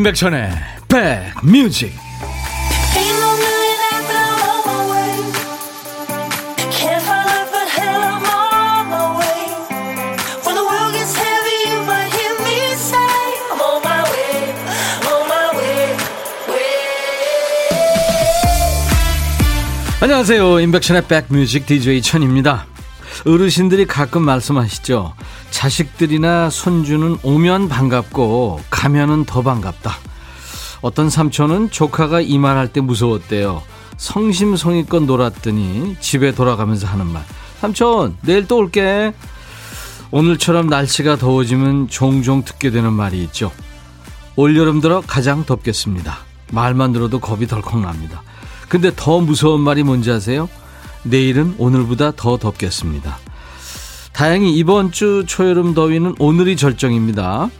임백천의 백뮤직. 안녕하세요. 임백천의 백뮤직 DJ 천입니다. 어르신들이 가끔 말씀하시죠 자식들이나 손주는 오면 반갑고 가면은 더 반갑다 어떤 삼촌은 조카가 이 말 할 때 무서웠대요. 성심성의껏 놀았더니 집에 돌아가면서 하는 말. 삼촌, 내일 또 올게. 오늘처럼 날씨가 더워지면 종종 듣게 되는 말이 있죠. 올여름 들어 가장 덥겠습니다. 말만 들어도 겁이 덜컥 납니다. 근데 더 무서운 말이 뭔지 아세요? 내일은 오늘보다 더 덥겠습니다. 다행히 이번 주 초여름 더위는 오늘이 절정입니다.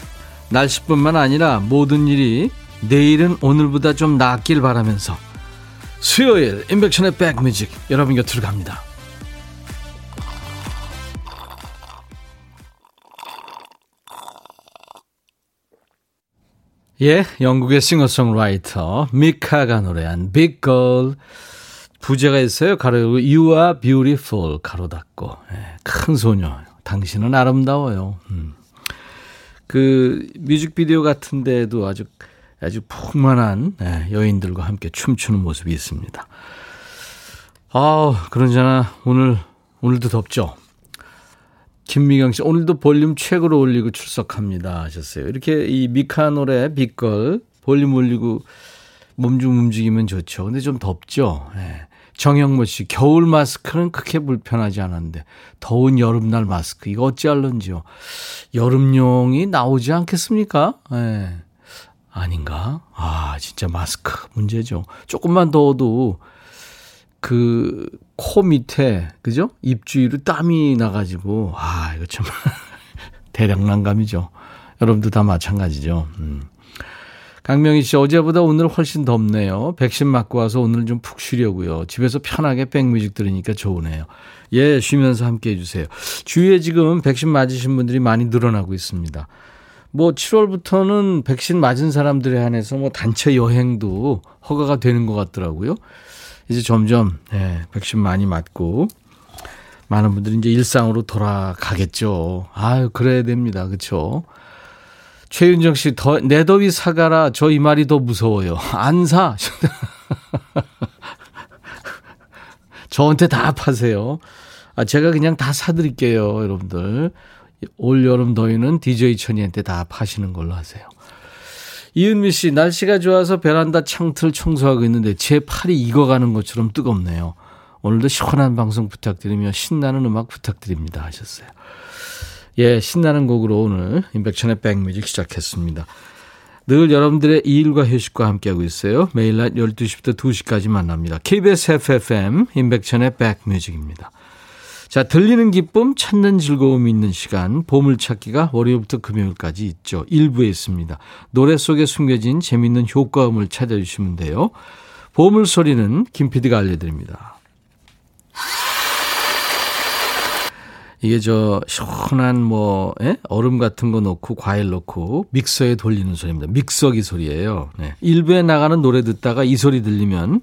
날씨뿐만 아니라 모든 일이 내일은 오늘보다 좀 낫길 바라면서 수요일 인백션의 백뮤직 여러분 곁으로 갑니다. 예, 영국의 싱어송라이터 미카가 노래한 Girl 부제가 있어요. 가로 You are beautiful 가로 닫고 예, 큰 소녀 당신은 아름다워요. 음. 그 뮤직비디오 같은 데도 아주 아주 풍만한 네, 여인들과 함께 춤추는 모습이 있습니다. 아, 그런저나 오늘 오늘도 덥죠. 김미경 씨 오늘도 볼륨 최고로 올리고 출석합니다 하셨어요. 이렇게 이 미카 노래 빛걸 볼륨 올리고 몸 좀 움직이면 좋죠. 근데 좀 덥죠. 네. 정영모 씨 겨울 마스크는 크게 불편하지 않았는데 더운 여름날 마스크 이거 어찌할런지요. 여름용이 나오지 않겠습니까? 네. 아닌가? 아, 진짜 마스크 문제죠. 조금만 더워도 그 코 밑에, 그죠? 입 주위로 땀이 나가지고, 아, 이거 참 대량 난감이죠. 여러분도 다 마찬가지죠. 음. 강명희 씨, 어제보다 오늘 훨씬 덥네요. 백신 맞고 와서 오늘 좀 푹 쉬려고요. 집에서 편하게 백뮤직 들으니까 좋으네요. 예, 쉬면서 함께 해주세요. 주위에 지금 백신 맞으신 분들이 많이 늘어나고 있습니다. 뭐 7월부터는 백신 맞은 사람들에 한해서 뭐 단체 여행도 허가가 되는 것 같더라고요. 이제 점점 네, 백신 많이 맞고 많은 분들이 이제 일상으로 돌아가겠죠. 아유 그래야 됩니다. 그렇죠? 최윤정 씨, 더, 내 더위 사가라. 저 이 말이 더 무서워요. 안 사. 저한테 다 파세요. 아, 제가 그냥 다 사드릴게요, 여러분들. 올 여름 더위는 DJ 천이한테 다 파시는 걸로 하세요. 이은미 씨, 날씨가 좋아서 베란다 창틀 청소하고 있는데 제 팔이 익어가는 것처럼 뜨겁네요. 오늘도 시원한 방송 부탁드리며 신나는 음악 부탁드립니다 하셨어요. 예, 신나는 곡으로 오늘 인백천의 백뮤직 시작했습니다. 늘 여러분들의 일과 휴식과 함께하고 있어요. 매일 낮 12시부터 2시까지 만납니다. KBS FFM 인백천의 백뮤직입니다. 자, 들리는 기쁨, 찾는 즐거움이 있는 시간, 보물찾기가 월요일부터 금요일까지 있죠. 일부에 있습니다. 노래 속에 숨겨진 재밌는 효과음을 찾아주시면 돼요. 보물 소리는 김PD가 알려드립니다. 이게 저 시원한 뭐 예? 얼음 같은 거 넣고 과일 넣고 믹서에 돌리는 소리입니다. 믹서기 소리예요. 네. 일부에 나가는 노래 듣다가 이 소리 들리면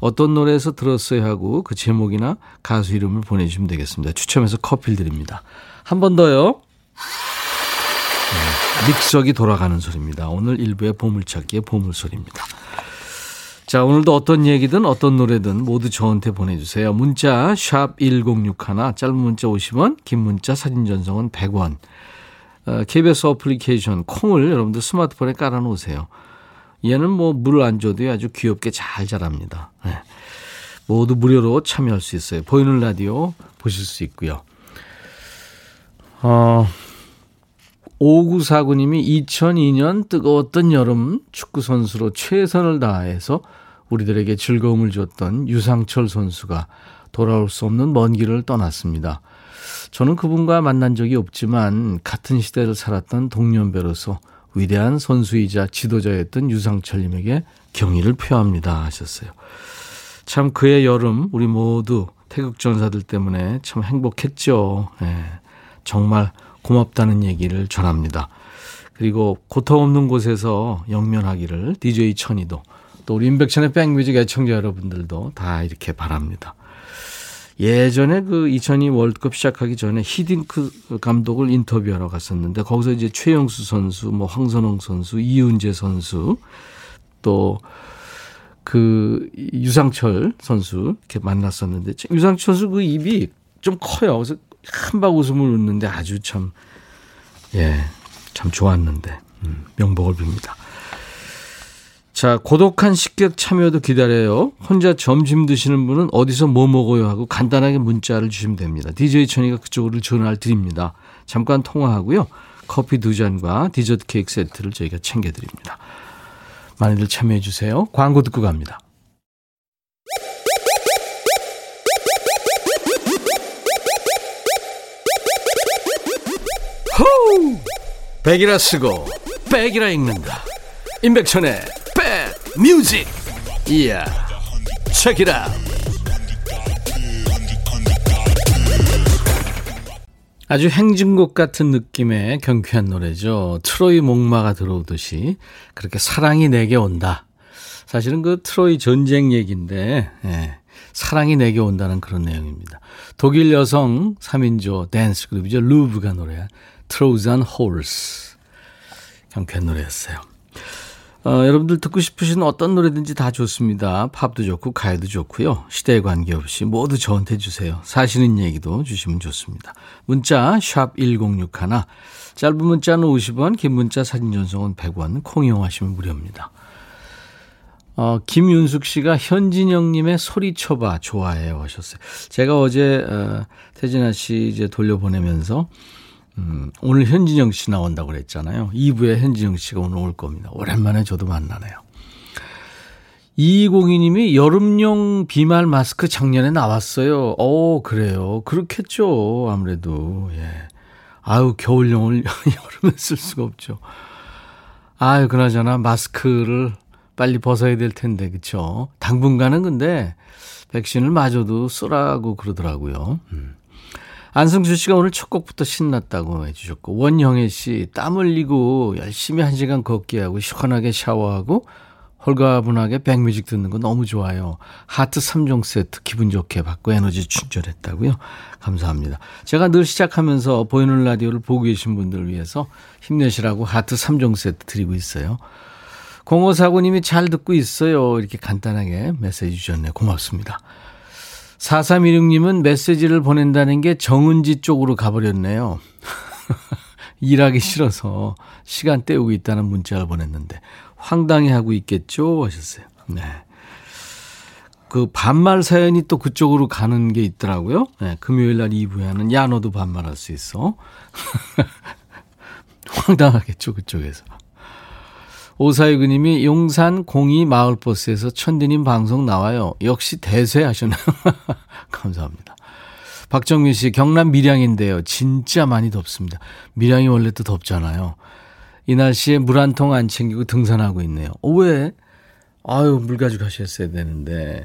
어떤 노래에서 들었어요 하고 그 제목이나 가수 이름을 보내주시면 되겠습니다. 추첨해서 커피를 드립니다. 한 번 더요. 네. 믹서기 돌아가는 소리입니다. 오늘 일부의 보물찾기의 보물소리입니다. 자, 오늘도 어떤 얘기든 어떤 노래든 모두 저한테 보내주세요. 문자 1061, 짧은 문자 50원, 긴 문자 사진 전송은 100원. 어, KBS 어플리케이션 콩을 여러분들 스마트폰에 깔아놓으세요. 얘는 뭐 물을 안 줘도 아주 귀엽게 잘 자랍니다. 네. 모두 무료로 참여할 수 있어요. 보이는 라디오 보실 수 있고요. 어, 5949님이 2002년 뜨거웠던 여름 축구선수로 최선을 다해서 우리들에게 즐거움을 줬던 유상철 선수가 돌아올 수 없는 먼 길을 떠났습니다. 저는 그분과 만난 적이 없지만 같은 시대를 살았던 동년배로서 위대한 선수이자 지도자였던 유상철님에게 경의를 표합니다 하셨어요. 참 그의 여름 우리 모두 태극 전사들 때문에 참 행복했죠. 네, 정말 고맙다는 얘기를 전합니다. 그리고 고통 없는 곳에서 영면하기를 DJ 천이도 또 우리 인백천의 백뮤직 애청자 여러분들도 다 이렇게 바랍니다. 예전에 그 2002 월드컵 시작하기 전에 히딩크 감독을 인터뷰하러 갔었는데 거기서 이제 최영수 선수, 뭐 황선홍 선수, 이윤재 선수 또 그 유상철 선수 이렇게 만났었는데 유상철 선수 그 입이 좀 커요. 그래서 한박 웃음을 웃는데 아주 참 예, 참 좋았는데 음, 명복을 빕니다. 자, 고독한 식객 참여도 기다려요. 혼자 점심 드시는 분은 어디서 뭐 먹어요 하고 간단하게 문자를 주시면 됩니다. DJ 천이가 그쪽으로 전화를 드립니다. 잠깐 통화하고요. 커피 두 잔과 디저트 케이크 세트를 저희가 챙겨드립니다. 많이들 참여해 주세요. 광고 듣고 갑니다. 호우! 백이라 쓰고 백이라 읽는다. 임백천의 뮤직 이야 책이라 아주 행진곡 같은 느낌의 경쾌한 노래죠. 트로이 목마가 들어오듯이 그렇게 사랑이 내게 온다. 사실은 그 트로이 전쟁 얘기인데 예, 사랑이 내게 온다는 그런 내용입니다. 독일 여성 3인조 댄스 그룹이죠. Luv'가 노래한 Trojan Horse 경쾌한 노래였어요. 어, 여러분들 듣고 싶으신 어떤 노래든지 다 좋습니다. 팝도 좋고 가요도 좋고요. 시대에 관계없이 모두 저한테 주세요. 사시는 얘기도 주시면 좋습니다. 문자 샵 1061, 짧은 문자는 50원, 긴 문자 사진 전송은 100원, 콩 이용하시면 무료입니다. 어, 김윤숙 씨가 현진영님의 소리쳐봐 좋아해요 하셨어요. 제가 어제 어, 태진아 씨 이제 돌려보내면서 음, 오늘 현진영 씨 나온다고 그랬잖아요. 2부에 현진영 씨가 오늘 올 겁니다. 오랜만에 저도 만나네요. 2202님이 여름용 비말 마스크 작년에 나왔어요. 어, 그래요. 그렇겠죠. 아무래도. 예. 아유, 겨울용을 여름에 쓸 수가 없죠. 아유, 그나저나 마스크를 빨리 벗어야 될 텐데, 그쵸? 당분간은 근데 백신을 맞아도 쓰라고 그러더라고요. 음. 안승수 씨가 오늘 첫 곡부터 신났다고 해주셨고, 원영애 씨, 땀 흘리고 열심히 한 시간 걷기 하고, 시원하게 샤워하고, 홀가분하게 백뮤직 듣는 거 너무 좋아요. 하트 3종 세트 기분 좋게 받고 에너지 충전했다고요. 감사합니다. 제가 늘 시작하면서 보이는 라디오를 보고 계신 분들을 위해서 힘내시라고 하트 3종 세트 드리고 있어요. 0549님이 잘 듣고 있어요. 이렇게 간단하게 메시지 주셨네요. 고맙습니다. 4316님은 메시지를 보낸다는 게 정은지 쪽으로 가버렸네요. 일하기 싫어서 시간 때우고 있다는 문자를 보냈는데 황당해 하고 있겠죠 하셨어요. 네. 그 반말 사연이 또 그쪽으로 가는 게 있더라고요. 네, 금요일 날 2부에 하는 야 너도 반말할 수 있어. 황당하겠죠 그쪽에서. 오사이그님이 용산 공이 마을버스에서 천디님 방송 나와요. 역시 대세 하셨나요? 감사합니다. 박정민 씨, 경남 밀양인데요. 진짜 많이 덥습니다. 밀양이 원래 또 덥잖아요. 이 날씨에 물 한 통 안 챙기고 등산하고 있네요. 어, 왜? 아유, 물 가져가셨어야 되는데.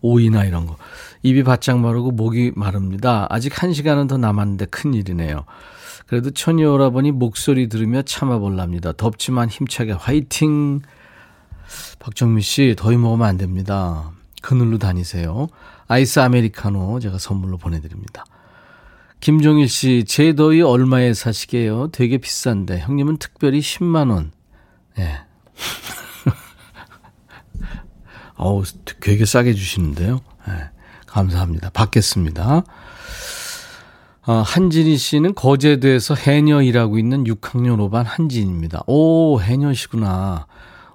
오이나 이런 거. 입이 바짝 마르고 목이 마릅니다. 아직 한 시간은 더 남았는데 큰일이네요. 그래도 천이 오라버니 목소리 들으며 참아볼랍니다. 덥지만 힘차게 화이팅! 박정민 씨, 더위 먹으면 안 됩니다. 그늘로 다니세요. 아이스 아메리카노 제가 선물로 보내드립니다. 김종일 씨, 제 더위 얼마에 사시게요? 되게 비싼데. 형님은 특별히 10만원. 예. 네. 어우, 되게 싸게 주시는데요. 네. 감사합니다. 받겠습니다. 어, 한진희 씨는 거제도에서 해녀 일하고 있는 6학년 5반 한진입니다. 오, 해녀시구나.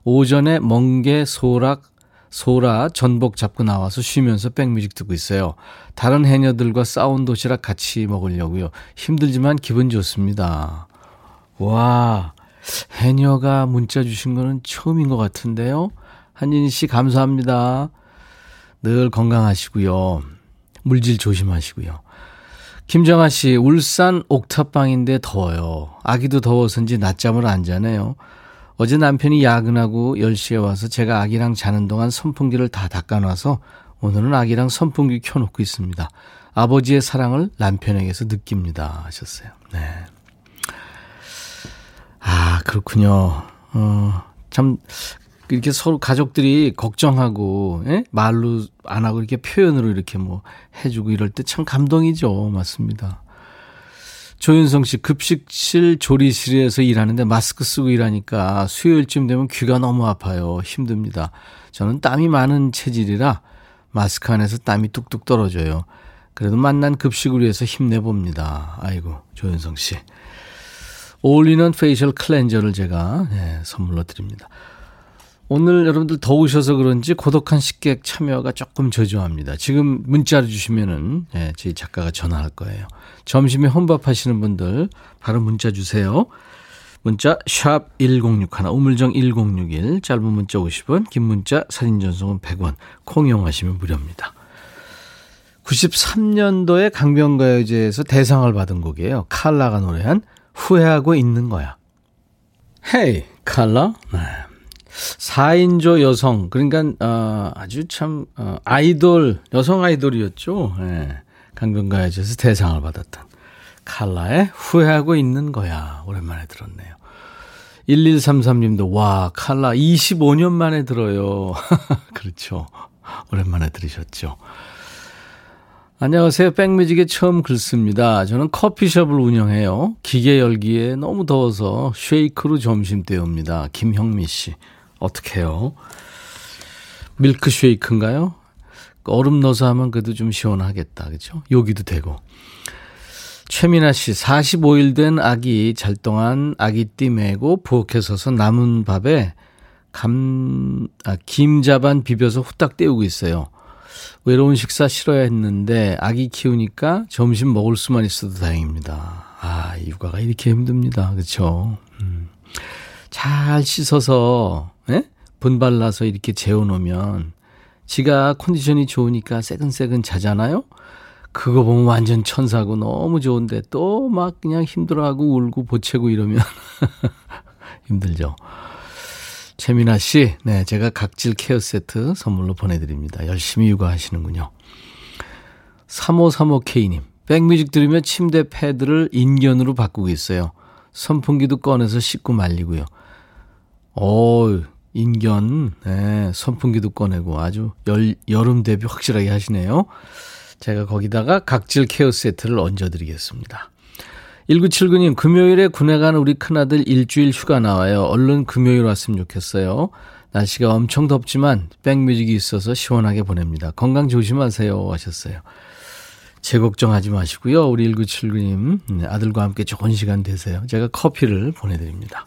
오전에 멍게, 소락, 소라, 전복 잡고 나와서 쉬면서 백뮤직 듣고 있어요. 다른 해녀들과 싸운 도시락 같이 먹으려고요. 힘들지만 기분 좋습니다. 와, 해녀가 문자 주신 거는 처음인 것 같은데요. 한진희 씨 감사합니다. 늘 건강하시고요. 물질 조심하시고요. 김정아 씨, 울산 옥탑방인데 더워요. 아기도 더워서인지 낮잠을 안 자네요. 어제 남편이 야근하고 10시에 와서 제가 아기랑 자는 동안 선풍기를 다 닦아놔서 오늘은 아기랑 선풍기 켜놓고 있습니다. 아버지의 사랑을 남편에게서 느낍니다. 하셨어요. 네. 아, 아, 그렇군요. 어, 참, 이렇게 서로 가족들이 걱정하고, 예? 말로 안 하고 이렇게 표현으로 이렇게 뭐 해주고 이럴 때 참 감동이죠. 맞습니다. 조윤성 씨, 급식실 조리실에서 일하는데 마스크 쓰고 일하니까 수요일쯤 되면 귀가 너무 아파요. 힘듭니다. 저는 땀이 많은 체질이라 마스크 안에서 땀이 뚝뚝 떨어져요. 그래도 만난 급식을 위해서 힘내봅니다. 아이고, 조윤성 씨. 올리는 facial cleanser를 제가 네, 선물로 드립니다. 오늘 여러분들 더우셔서 그런지 고독한 식객 참여가 조금 저조합니다. 지금 문자를 주시면은 예, 저희 작가가 전화할 거예요. 점심에 혼밥 하시는 분들 바로 문자 주세요. 문자 샵 1061, 우물정 1061, 짧은 문자 50원, 긴 문자 사진 전송은 100원, 콩 이용하시면 무료입니다. 93년도에 강변가요제에서 대상을 받은 곡이에요. 칼라가 노래한 후회하고 있는 거야. 헤이, 칼라? 네. 4인조 여성, 그러니까, 어, 아주 참, 어, 아이돌, 여성 아이돌이었죠. 네. 강변가요제에서 대상을 받았던 칼라의 후회하고 있는 거야. 오랜만에 들었네요. 1133님도, 와, 칼라 25년 만에 들어요. 그렇죠. 오랜만에 들으셨죠. 안녕하세요. 백뮤직에 처음 글 씁니다. 저는 커피숍을 운영해요. 기계 열기에 너무 더워서 쉐이크로 점심 때웁니다. 김형미 씨. 어떡해요? 밀크 쉐이크인가요? 얼음 넣어서 하면 그래도 좀 시원하겠다. 그죠? 요기도 되고. 최민아 씨, 45일 된 아기 잘 동안 아기띠 메고 부엌에 서서 남은 밥에 감, 아, 김자반 비벼서 후딱 때우고 있어요. 외로운 식사 싫어야 했는데 아기 키우니까 점심 먹을 수만 있어도 다행입니다. 아, 육아가 이렇게 힘듭니다. 그렇죠? 음. 잘 씻어서 예? 분발나서 이렇게 재워놓으면 지가 컨디션이 좋으니까 새근새근 자잖아요. 그거 보면 완전 천사고 너무 좋은데 또 막 그냥 힘들어하고 울고 보채고 이러면 힘들죠. 최민아 씨, 네, 제가 각질 케어 세트 선물로 보내드립니다. 열심히 육아하시는군요. 3535K님, 백뮤직 들으면 침대 패드를 인견으로 바꾸고 있어요. 선풍기도 꺼내서 씻고 말리고요. 오, 인견, 네, 선풍기도 꺼내고 아주 열, 여름 대비 확실하게 하시네요. 제가 거기다가 각질 케어 세트를 얹어드리겠습니다. 1979님, 금요일에 군에 가는 우리 큰아들 일주일 휴가 나와요. 얼른 금요일 왔으면 좋겠어요. 날씨가 엄청 덥지만 백뮤직이 있어서 시원하게 보냅니다. 건강 조심하세요. 하셨어요. 제 걱정하지 마시고요. 우리 1979님, 네, 아들과 함께 좋은 시간 되세요. 제가 커피를 보내드립니다.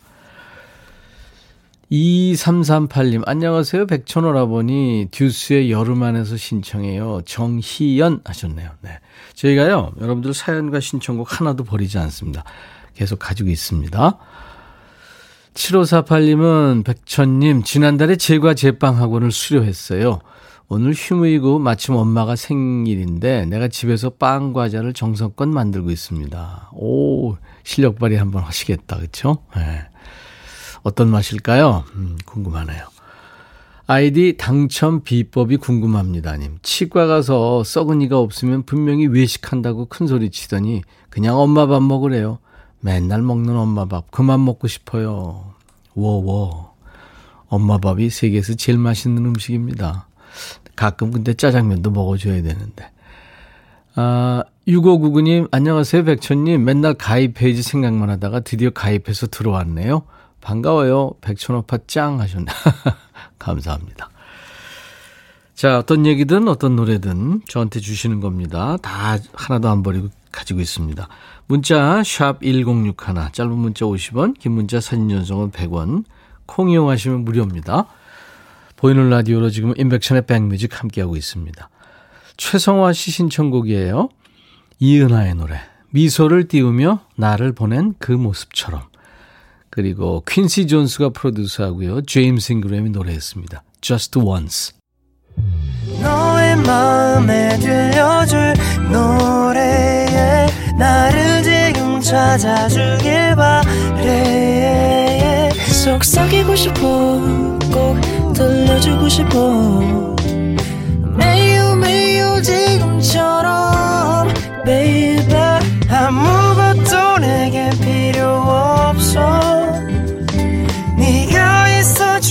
2338님, 안녕하세요. 백천오라버니, 듀스의 여름 안에서 신청해요. 정희연 하셨네요. 네. 저희가요, 여러분들 사연과 신청곡 하나도 버리지 않습니다. 계속 가지고 있습니다. 7548님은 백천님, 지난달에 제과 제빵 학원을 수료했어요. 오늘 휴무이고 마침 엄마가 생일인데 내가 집에서 빵 과자를 정성껏 만들고 있습니다. 오, 실력 발휘 한번 하시겠다. 그쵸? 네. 어떤 맛일까요? 음, 궁금하네요. 아이디 당첨 비법이 궁금합니다님. 치과 가서 썩은 이가 없으면 분명히 외식한다고 큰 소리 치더니 그냥 엄마 밥 먹으래요. 맨날 먹는 엄마 밥 그만 먹고 싶어요. 워워. 엄마 밥이 세계에서 제일 맛있는 음식입니다. 가끔 근데 짜장면도 먹어줘야 되는데. 아, 6599님, 안녕하세요, 백천님. 맨날 가입해야지 생각만 하다가 드디어 가입해서 들어왔네요. 반가워요. 백천오파 짱 하셨네. 감사합니다. 자, 어떤 얘기든 어떤 노래든 저한테 주시는 겁니다. 다 하나도 안 버리고 가지고 있습니다. 문자 샵 1061, 짧은 문자 50원, 긴 문자 사진 전송은 100원, 콩 이용하시면 무료입니다. 보이는 라디오로 지금 인백션의 백뮤직 함께하고 있습니다. 최성화 씨 신청곡이에요. 이은하의 노래. 미소를 띄우며 나를 보낸 그 모습처럼. 그리고 퀸시 존스가 프로듀스하고요. 제임스 잉그램이 노래했습니다. Just Once. 너의 마음에 들려줄 노래에 나를 지금 찾아주길 바래 속삭이고 싶어 꼭 들려주고 싶어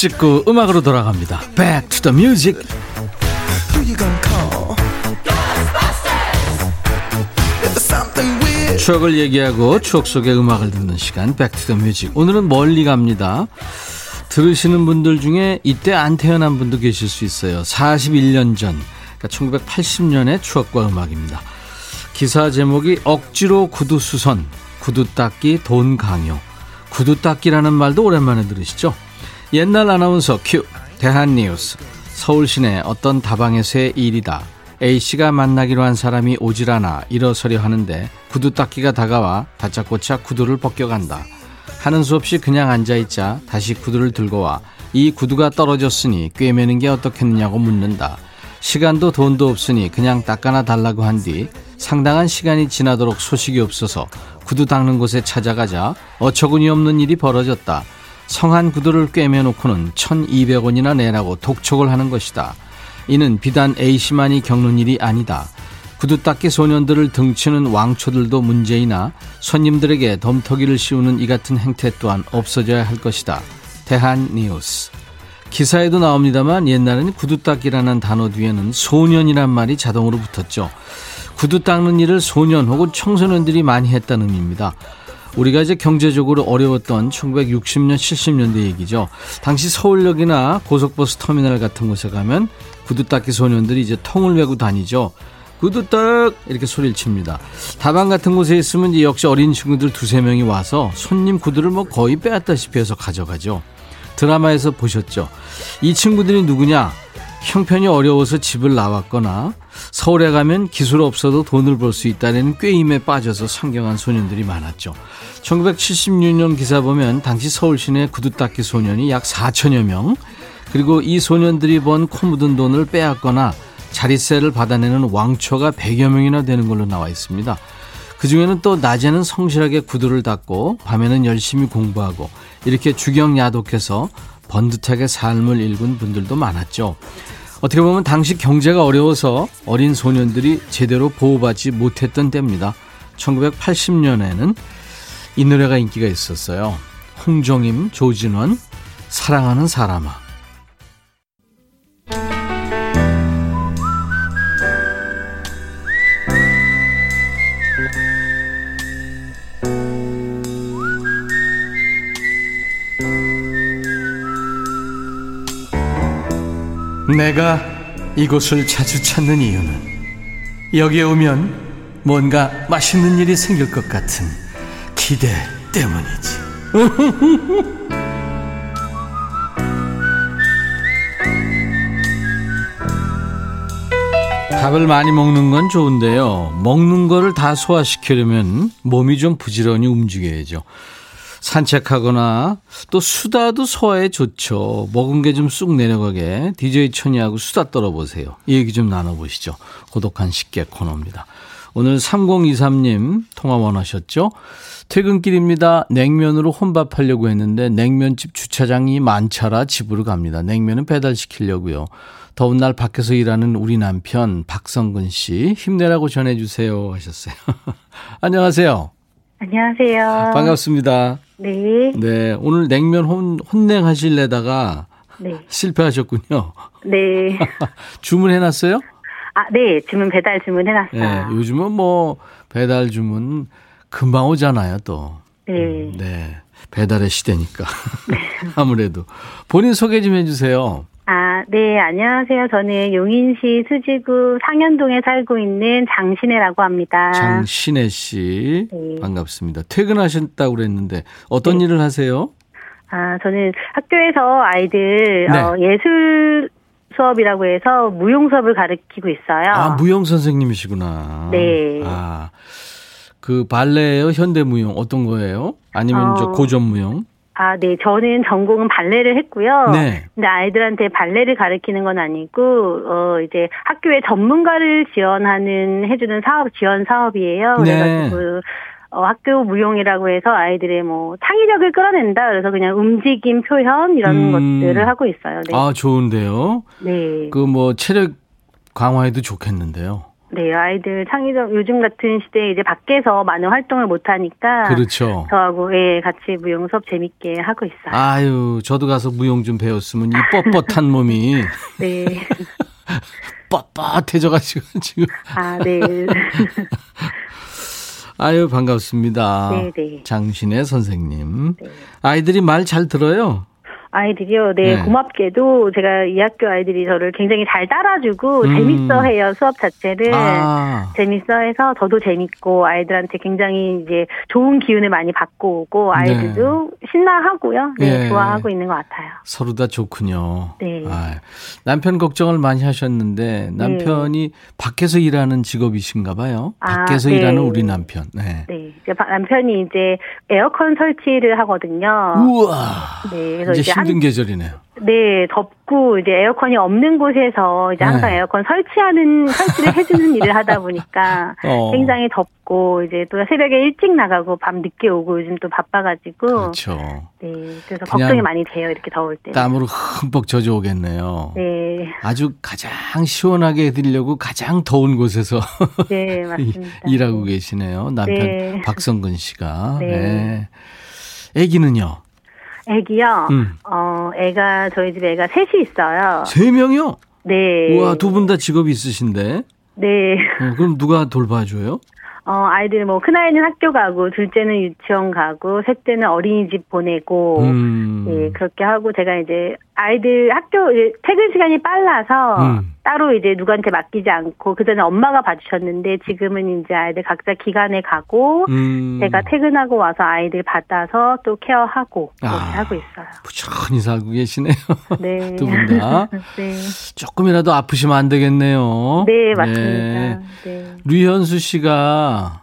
찍고 음악으로 돌아갑니다. Back to the music. 추억을 얘기하고 추억 속의 음악을 듣는 시간 Back to the music. 오늘은 멀리 갑니다. 들으시는 분들 중에 이때 안 태어난 분도 계실 수 있어요. 41년 전, 그러니까 1980년의 추억과 음악입니다. 기사 제목이 억지로 구두 수선, 구두 닦기 돈 강요. 구두 닦기라는 말도 오랜만에 들으시죠? 옛날 아나운서 큐, 대한뉴스, 서울 시내 어떤 다방에서의 일이다. A씨가 만나기로 한 사람이 오질 않아 일어서려 하는데 구두 닦기가 다가와 다짜고짜 구두를 벗겨간다. 하는 수 없이 그냥 앉아있자 다시 구두를 들고 와. 이 구두가 떨어졌으니 꿰매는 게 어떻겠느냐고 묻는다. 시간도 돈도 없으니 그냥 닦아나 달라고 한 뒤 상당한 시간이 지나도록 소식이 없어서 구두 닦는 곳에 찾아가자 어처구니 없는 일이 벌어졌다. 성한 구두를 꿰매놓고는 1200원이나 내라고 독촉을 하는 것이다. 이는 비단 A씨만이 겪는 일이 아니다. 구두 닦기 소년들을 등치는 왕초들도 문제이나 손님들에게 덤터기를 씌우는 이 같은 행태 또한 없어져야 할 것이다. 대한 뉴스. 기사에도 나옵니다만 옛날에는 구두 닦기라는 단어 뒤에는 소년이란 말이 자동으로 붙었죠. 구두 닦는 일을 소년 혹은 청소년들이 많이 했다는 의미입니다. 우리가 이제 경제적으로 어려웠던 1960년, 70년대 얘기죠. 당시 서울역이나 고속버스 터미널 같은 곳에 가면 구두 닦기 소년들이 이제 통을 메고 다니죠. 구두 딱 이렇게 소리를 칩니다. 다방 같은 곳에 있으면 이제 역시 어린 친구들 두세 명이 와서 손님 구두를 뭐 거의 빼앗다시피 해서 가져가죠. 드라마에서 보셨죠. 이 친구들이 누구냐? 형편이 어려워서 집을 나왔거나 서울에 가면 기술 없어도 돈을 벌 수 있다는 꾀임에 빠져서 상경한 소년들이 많았죠. 1976년 기사 보면 당시 서울 시내 구두 닦기 소년이 약 4천여 명, 그리고 이 소년들이 번 코 묻은 돈을 빼앗거나 자릿세를 받아내는 왕초가 100여 명이나 되는 걸로 나와 있습니다. 그 중에는 또 낮에는 성실하게 구두를 닦고 밤에는 열심히 공부하고 이렇게 주경야독해서 번듯하게 삶을 일군 분들도 많았죠. 어떻게 보면 당시 경제가 어려워서 어린 소년들이 제대로 보호받지 못했던 때입니다. 1980년에는 이 노래가 인기가 있었어요. 홍종임, 조진원, 사랑하는 사람아. 내가 이곳을 자주 찾는 이유는 여기에 오면 뭔가 맛있는 일이 생길 것 같은 기대 때문이지. 밥을 많이 먹는 건 좋은데요. 먹는 거를 다 소화시키려면 몸이 좀 부지런히 움직여야죠. 산책하거나 또 수다도 소화에 좋죠. 먹은 게 좀 쑥 내려가게 DJ 천이하고 수다 떨어보세요. 이 얘기 좀 나눠보시죠. 고독한 식객 코너입니다. 오늘 3023님 통화 원하셨죠? 퇴근길입니다. 냉면으로 혼밥하려고 했는데 냉면집 주차장이 많차라 집으로 갑니다. 냉면은 배달시키려고요. 더운 날 밖에서 일하는 우리 남편 박성근 씨 힘내라고 전해주세요 하셨어요. 안녕하세요. 안녕하세요. 반갑습니다. 네. 네, 오늘 냉면 혼, 혼냉 하실래다가 네. 실패하셨군요. 네. 주문해놨어요? 아, 네. 주문 배달 주문해놨어요. 네, 요즘은 뭐 배달 주문 금방 오잖아요, 또. 네. 음, 네. 배달의 시대니까. 아무래도. 본인 소개 좀 해주세요. 아, 네. 안녕하세요. 저는 용인시 수지구 상현동에 살고 있는 장신혜라고 합니다. 장신혜 씨. 네. 반갑습니다. 퇴근하셨다고 그랬는데 어떤 일을 하세요? 아, 저는 학교에서 아이들 네. 어, 예술 수업이라고 해서 무용 수업을 가르치고 있어요. 아, 무용 선생님이시구나. 네. 아. 그 발레예요, 현대 무용 어떤 거예요? 아니면 어. 저 고전 무용? 아, 네. 저는 전공은 발레를 했고요. 네. 근데 아이들한테 발레를 가르치는 건 아니고, 어, 이제 학교에 전문가를 지원하는, 해주는 사업, 지원 사업이에요. 네. 그래가지고, 어, 학교 무용이라고 해서 아이들의 뭐, 창의력을 끌어낸다. 그래서 그냥 움직임, 표현, 이런 음. 것들을 하고 있어요. 네. 아, 좋은데요. 네. 그 뭐 체력 강화에도 좋겠는데요. 네, 아이들 창의적, 요즘 같은 시대에 이제 밖에서 많은 활동을 못 하니까. 그렇죠. 저하고, 예, 같이 무용 수업 재밌게 하고 있어요. 아유, 저도 가서 무용 좀 배웠으면 이 뻣뻣한 몸이 네. 뻣뻣해져 가지고 지금. 아, 네. 아유, 반갑습니다. 네, 네. 장신혜 선생님. 네. 아이들이 말 잘 들어요? 아이들이요, 네, 네. 고맙게도 제가 이 학교 아이들이 저를 굉장히 잘 따라주고 음. 재밌어 해요, 수업 자체를. 아, 재밌어 해서 저도 재밌고 아이들한테 굉장히 이제 좋은 기운을 많이 받고 오고 아이들도 신나하고요. 네, 예. 좋아하고 있는 것 같아요. 서로 다 좋군요. 네. 아유, 남편 걱정을 많이 하셨는데 남편이 밖에서 일하는 직업이신가 봐요. 아, 밖에서 네. 일하는 우리 남편. 네. 네, 남편이 이제 에어컨 설치를 하거든요. 우와. 네, 그래서 이제 이제 한, 힘든 계절이네요. 네, 덥고 이제 에어컨이 없는 곳에서 이제 항상 네. 에어컨 설치하는 설치를 해주는 일을 하다 보니까 어. 굉장히 덥고 이제 또 새벽에 일찍 나가고 밤 늦게 오고 요즘 또 바빠가지고 그렇죠. 네, 그래서 걱정이 많이 돼요 이렇게 더울 때. 땀으로 흠뻑 젖어 오겠네요. 네, 아주 가장 시원하게 해드리려고 가장 더운 곳에서 네 맞습니다. 일하고 계시네요. 남편 네. 박성근 씨가. 네. 네. 아기는요? 애기요. 음. 어, 애가 저희 집에 애가 셋이 있어요. 세 명이요? 네. 우와, 두 분 다 직업이 있으신데? 네. 어, 그럼 누가 돌봐줘요? 어, 아이들 뭐 큰아이는 학교 가고 둘째는 유치원 가고 셋째는 어린이집 보내고 음. 예, 그렇게 하고 제가 이제 아이들 학교 이제 퇴근 시간이 빨라서 음. 따로 이제 누구한테 맡기지 않고 그전에 엄마가 봐주셨는데 지금은 이제 아이들 각자 기간에 가고 음. 제가 퇴근하고 와서 아이들 받아서 또 케어하고 그렇게 아. 하고 있어요. 부천히 살고 계시네요. 네. 두 분 다. 네. 조금이라도 아프시면 안 되겠네요. 네, 맞습니다. 네. 류현수 씨가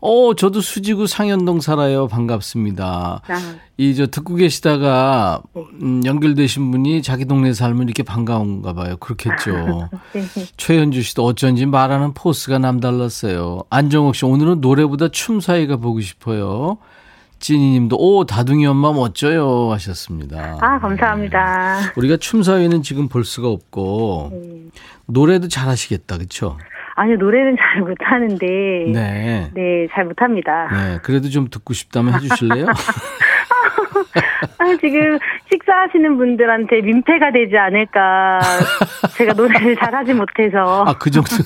어, 저도 수지구 상현동 살아요. 반갑습니다. 아, 이저 듣고 계시다가 네. 음, 연결되신 분이 자기 동네 살면 이렇게 반가운가 봐요. 그렇겠죠. 네. 최현주 씨도 어쩐지 말하는 포스가 남달랐어요. 안정옥 씨 오늘은 노래보다 춤 사이가 보고 싶어요. 찐이 님도 오 다둥이 엄마 멋져요 하셨습니다. 아, 감사합니다. 우리가 춤 사위는 지금 볼 수가 없고 네. 노래도 잘하시겠다. 그렇죠? 아니, 노래는 잘 못하는데. 네. 네. 잘 못합니다. 네, 그래도 좀 듣고 싶다면 해주실래요? 아, 지금 식사하시는 분들한테 민폐가 되지 않을까. 제가 노래를 잘하지 못해서. 아, 그 정도예요?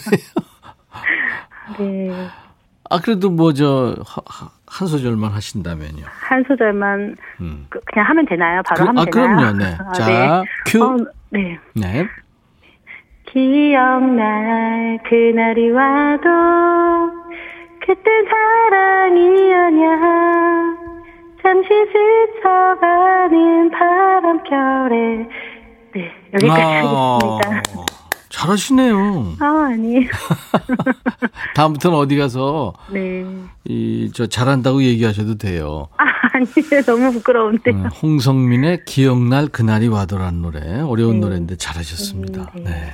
네. 아, 그래도 뭐, 저, 한 소절만 하신다면요. 한 소절만 음. 그- 그냥 하면 되나요? 바로 그- 하면 아, 되나요? 그럼요, 네. 아, 자, 네. 큐. 어, 네. 네. 기억날 그날이 와도 그땐 사랑이었냐. 잠시 스쳐가는 바람결에. 네 여기까지 하겠습니다 잘하시네요. 아 아니 다음부터는 어디 가서 네 이 저 잘한다고 얘기하셔도 돼요. 아, 아니 너무 부끄러운데 음, 홍성민의 기억날 그날이 와도라는 노래 어려운 네. 노래인데 잘하셨습니다. 네. 네. 네.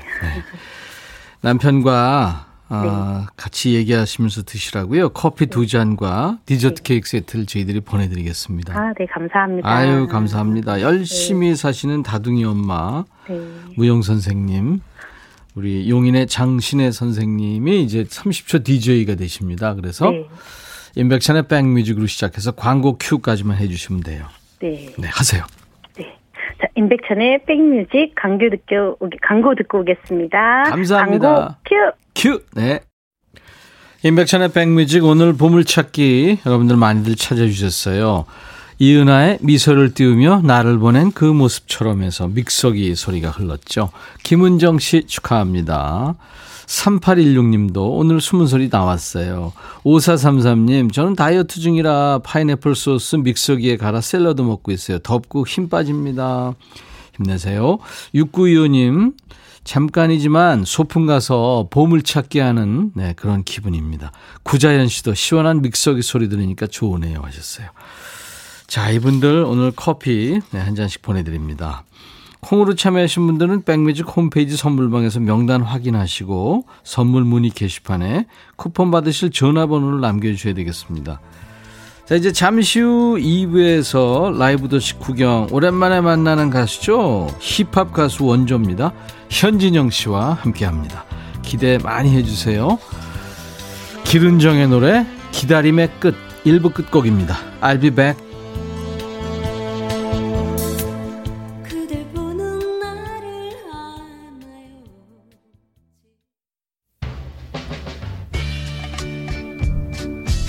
남편과 아, 같이 얘기하시면서 드시라고요. 커피 두 잔과 디저트 케이크 세트를 저희들이 보내드리겠습니다. 아 네 감사합니다 아유 감사합니다. 열심히 사시는 다둥이 엄마 네. 무용 선생님. 우리 용인의 장신혜 선생님이 이제 30초 DJ가 되십니다. 그래서 네. 임백천의 백뮤직으로 시작해서 광고 큐까지만 해주시면 돼요. 네. 네, 하세요. 네. 자, 임백천의 백뮤직 광고 듣고, 오기- 광고 듣고 오겠습니다. 감사합니다. 광고 큐! 큐. 네. 임백천의 백뮤직 오늘 보물찾기 여러분들 많이들 찾아주셨어요. 이은하의 미소를 띄우며 나를 보낸 그 모습처럼 해서 믹서기 소리가 흘렀죠. 김은정 씨 축하합니다. 3816님도 오늘 숨은 소리 나왔어요. 5433님, 저는 다이어트 중이라 파인애플 소스 믹서기에 갈아 샐러드 먹고 있어요. 덥고 힘 빠집니다. 힘내세요. 6925님, 잠깐이지만 소풍 가서 보물 찾기 하는 네, 그런 기분입니다. 구자연 씨도 시원한 믹서기 소리 들으니까 좋으네요 하셨어요. 자, 이분들 오늘 커피 네, 한 잔씩 보내드립니다. 콩으로 참여하신 분들은 백뮤직 홈페이지 선물방에서 명단 확인하시고 선물 문의 게시판에 쿠폰 받으실 전화번호를 남겨주셔야 되겠습니다. 자, 이제 잠시 후 2부에서 라이브 도시 구경 오랜만에 만나는 가수죠. 힙합 가수 원조입니다. 현진영 씨와 함께 합니다. 기대 많이 해주세요. 기른정의 노래 기다림의 끝 1부 끝곡입니다. I'll be back.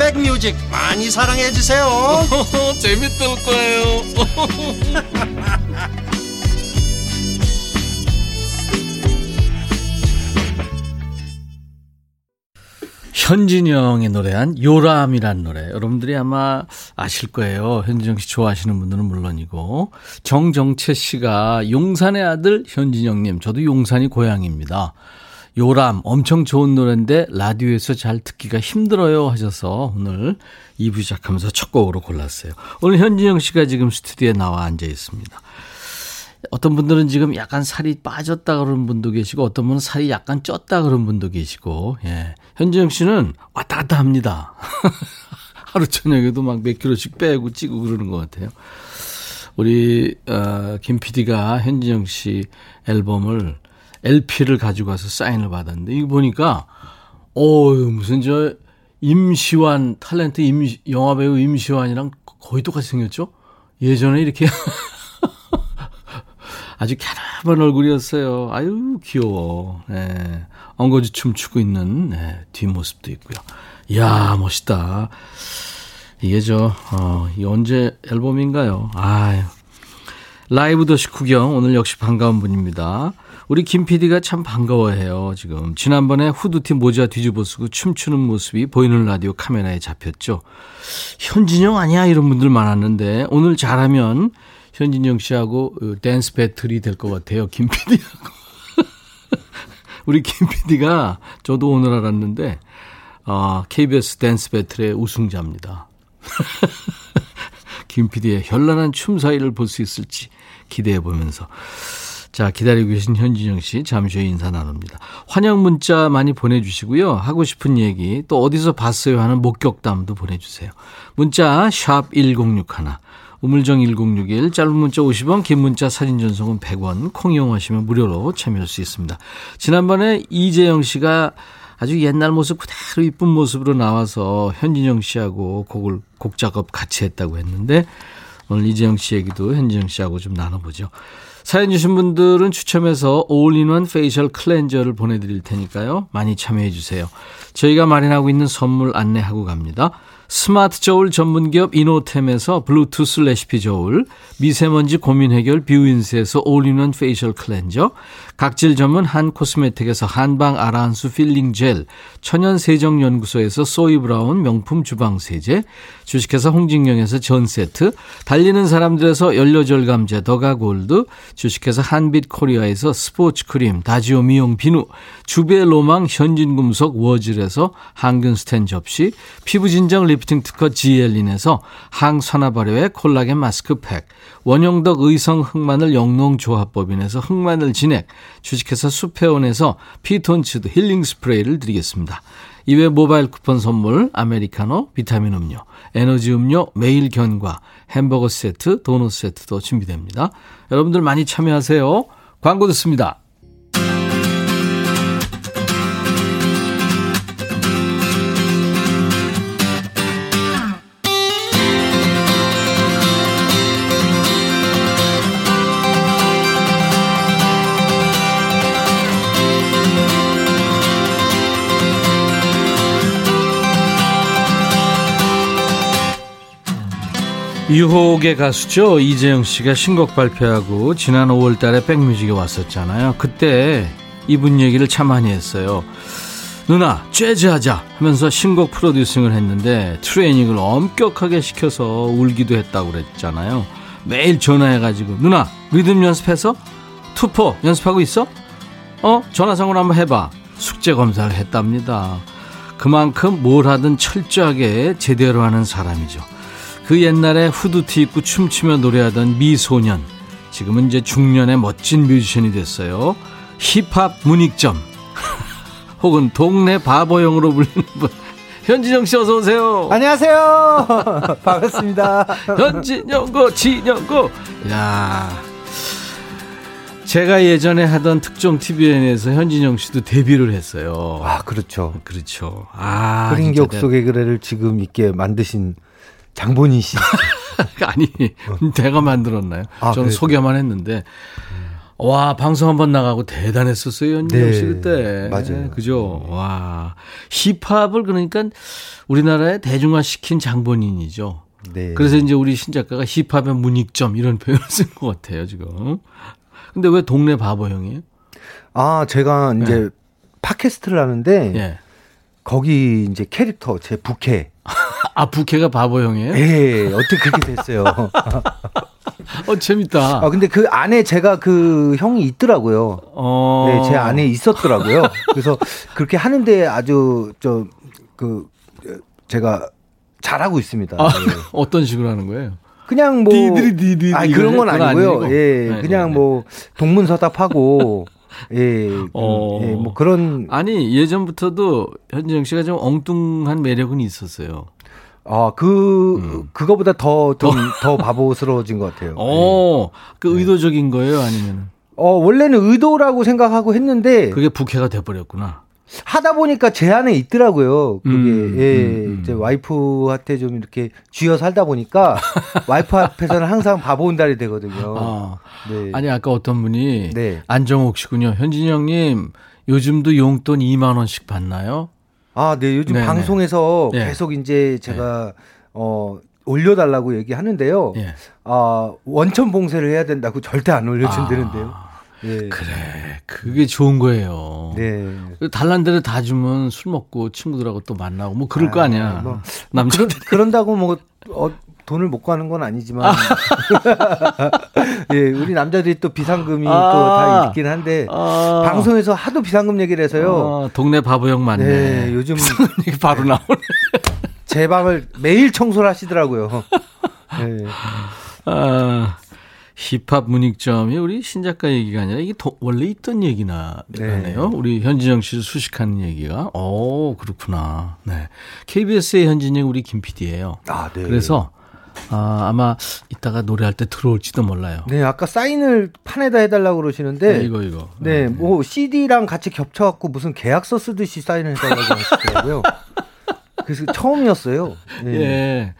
백뮤직 많이 사랑해 주세요 재밌을 거예요. 현진영의 노래한 요람이란 노래 여러분들이 아마 아실 거예요. 현진영 씨 좋아하시는 분들은 물론이고 정정채 씨가 용산의 아들 현진영님 저도 용산이 고향입니다. 요람 엄청 좋은 노래인데 라디오에서 잘 듣기가 힘들어요 하셔서 오늘 2부 시작하면서 첫 곡으로 골랐어요. 오늘 현진영 씨가 지금 스튜디오에 나와 앉아 있습니다. 어떤 분들은 지금 약간 살이 빠졌다 그러는 분도 계시고 어떤 분은 살이 약간 쪘다 그런 분도 계시고 예. 현지영 씨는 왔다 갔다 합니다. 하루 저녁에도 막 몇 킬로씩 빼고 찌고 그러는 것 같아요. 우리 어, 김 PD가 현진영 씨 앨범을 LP를 가지고 와서 사인을 받았는데 이거 보니까 어 무슨 저 임시완 탤런트 임 영화 배우 임시완이랑 거의 똑같이 생겼죠? 예전에 이렇게 아주 갸름한 얼굴이었어요. 아유, 귀여워. 네. 엉거지 춤 추고 있는, 네, 뒷모습도 있고요. 이야, 멋있다. 이게 저, 어, 이 언제 앨범인가요? 아유. 라이브 도시 구경, 오늘 역시 반가운 분입니다. 우리 김 PD가 참 반가워해요, 지금. 지난번에 후드티 모자 뒤집어 쓰고 춤추는 모습이 보이는 라디오 카메라에 잡혔죠. 현진영 아니야? 이런 분들 많았는데, 오늘 잘하면 현진영 씨하고 dance battle이 될 것 같아요. 김 PD하고. 우리 김 PD가 저도 오늘 알았는데, 아, KBS dance battle의 우승자입니다. 김 PD의 현란한 춤 사이를 볼 수 있을지 기대해 보면서. 자, 기다리고 계신 현진영 씨, 잠시 후에 인사 나눕니다. 환영 문자 많이 보내주시고요. 하고 싶은 얘기, 또 어디서 봤어요 하는 목격담도 보내주세요. 문자, 샵 1061. 우물정 1061, 짧은 문자 50원, 긴 문자 사진 전송은 100원, 콩 이용하시면 무료로 참여할 수 있습니다. 지난번에 이재영 씨가 아주 옛날 모습 그대로 이쁜 모습으로 나와서 현진영 씨하고 곡을, 곡 작업 같이 했다고 했는데, 오늘 이재영 씨 얘기도 현진영 씨하고 좀 나눠보죠. 사연 주신 분들은 추첨해서 all-in-one facial cleanser를 보내드릴 테니까요. 많이 참여해 주세요. 저희가 마련하고 있는 선물 안내하고 갑니다. 스마트 저울 전문기업 이노템에서 블루투스 레시피 저울, 미세먼지 고민 해결 뷰인스에서 all-in-one facial cleanser, 각질 전문 한 코스메틱에서 한방 아라한수 필링 젤, 천연 세정 연구소에서 소이 브라운 명품 주방 세제, 주식회사 홍진경에서 전 세트, 달리는 사람들에서 연료절 감제 더가 골드, 주식회사 한빛 코리아에서 스포츠 크림 다지오 미용 비누, 주베 로망 현진금속 워즐에서 항균 스텐 접시, 피부 진정 리프팅 특허 지엘린에서 항산화 발효의 콜라겐 마스크팩, 원형덕 의성 흑마늘 영농조합법인에서 흑마늘 진액, 주식회사 수페온에서 피톤치드 힐링 스프레이를 드리겠습니다. 이외 모바일 쿠폰 선물, 아메리카노, 비타민 음료, 에너지 음료, 매일 견과, 햄버거 세트, 도넛 세트도 준비됩니다. 여러분들 많이 참여하세요. 광고 듣습니다. 유혹의 가수죠 이재영 씨가 신곡 발표하고 지난 5월 달에 백뮤직에 왔었잖아요. 그때 이분 얘기를 참 많이 했어요. 누나 재즈하자 하면서 신곡 프로듀싱을 했는데 트레이닝을 엄격하게 시켜서 울기도 했다고 그랬잖아요. 매일 전화해가지고 누나 리듬 연습해서 투포 연습하고 있어? 어 전화상으로 한번 해봐. 숙제 검사를 했답니다. 그만큼 뭘 하든 철저하게 제대로 하는 사람이죠. 그 옛날에 후드티 입고 춤추며 노래하던 미소년. 지금은 이제 중년의 멋진 뮤지션이 됐어요. 힙합 문익점. 혹은 동네 바보형으로 불리는 분. 현진영 씨 어서 오세요. 안녕하세요. 반갑습니다. 현진영고 진영고. 야. 제가 예전에 하던 특종 TVN에서 현진영 씨도 데뷔를 했어요. 아, 그렇죠. 그렇죠. 아 흐린 격 속의 그래를 지금 있게 만드신 장본인 씨. 아니 내가 만들었나요? 아, 저는 그래도. 소개만 했는데 와 방송 한번 나가고 대단했었어요 현진영 네, 씨 그때 맞아요. 그죠 와 힙합을 그러니까 우리나라에 대중화 시킨 장본인이죠 네. 그래서 이제 우리 신작가가 힙합의 문익점 이런 표현을 쓴 것 같아요 지금 근데 왜 동네 바보 형이에요? 아, 제가 이제 팟캐스트를 하는데 예. 거기 이제 캐릭터 제 부캐. 아 부캐가 바보형이에요? 예, 어떻게 그렇게 됐어요. 어 재밌다. 아, 근데 그 안에 제가 그 형이 있더라고요. 어. 네, 제 안에 있었더라고요. 그래서 그렇게 하는데 아주 좀 그 제가 잘하고 있습니다. 아, 예. 어떤 식으로 하는 거예요? 그냥 뭐 디디리 디디리 아니, 그런 건 아니고요. 아니고. 예, 네, 그냥 네, 뭐 동문서답하고 예, 음, 어. 예, 뭐 그런 아니 예전부터도 현진영 씨가 좀 엉뚱한 매력은 있었어요. 아, 그 음. 그거보다 더 좀 더 바보스러워진 것 같아요. 예. 어, 그 의도적인 거예요, 아니면 어, 원래는 의도라고 생각하고 했는데 그게 부캐가 돼버렸구나. 하다 보니까 제 안에 있더라고요. 그게 음, 예, 음, 음. 이제 와이프한테 좀 이렇게 쥐어 살다 보니까 와이프 앞에서는 항상 바보 온달이 되거든요. 아, 네. 아니 아까 어떤 분이 네. 안정옥 씨군요. 현진영님 요즘도 용돈 2만 원씩 받나요? 아, 네. 요즘 네네. 방송에서 예. 계속 이제 제가 어 올려달라고 얘기하는데요. 예. 아 원천 봉쇄를 해야 된다고 절대 안 올려준다는데요. 예. 아, 그래, 그게 좋은 거예요. 네. 달란 데를 다 주면 술 먹고 친구들하고 또 만나고 뭐 그럴 거 아, 아니야. 뭐, 남자 그런, 그런다고 뭐 어, 돈을 못 가는 건 아니지만 예, 우리 남자들이 또 비상금이 또다 아. 있긴 한데 아. 방송에서 하도 비상금 얘기를 해서요. 어, 동네 바보 형 맞네. 네, 요즘 이게 바로 나오네. 제 방을 매일 청소를 하시더라고요. 네. 아, 힙합 문익점이 우리 신작가 얘기가 아니라 이게 더- 원래 있던 얘기나 네. 하네요. 우리 현진영 씨를 수식하는 얘기가. 오, 그렇구나. 네. KBS의 현진영 우리 김 PD예요. 아, 네. 그래서 아, 아마 이따가 노래할 때 들어올지도 몰라요. 네, 아까 사인을 판에다 해달라고 그러시는데 네, 이거 이거. 네, 뭐 CD랑 같이 겹쳐갖고 무슨 계약서 쓰듯이 사인을 해달라고 하시더라고요. 그래서 처음이었어요. 네. 예.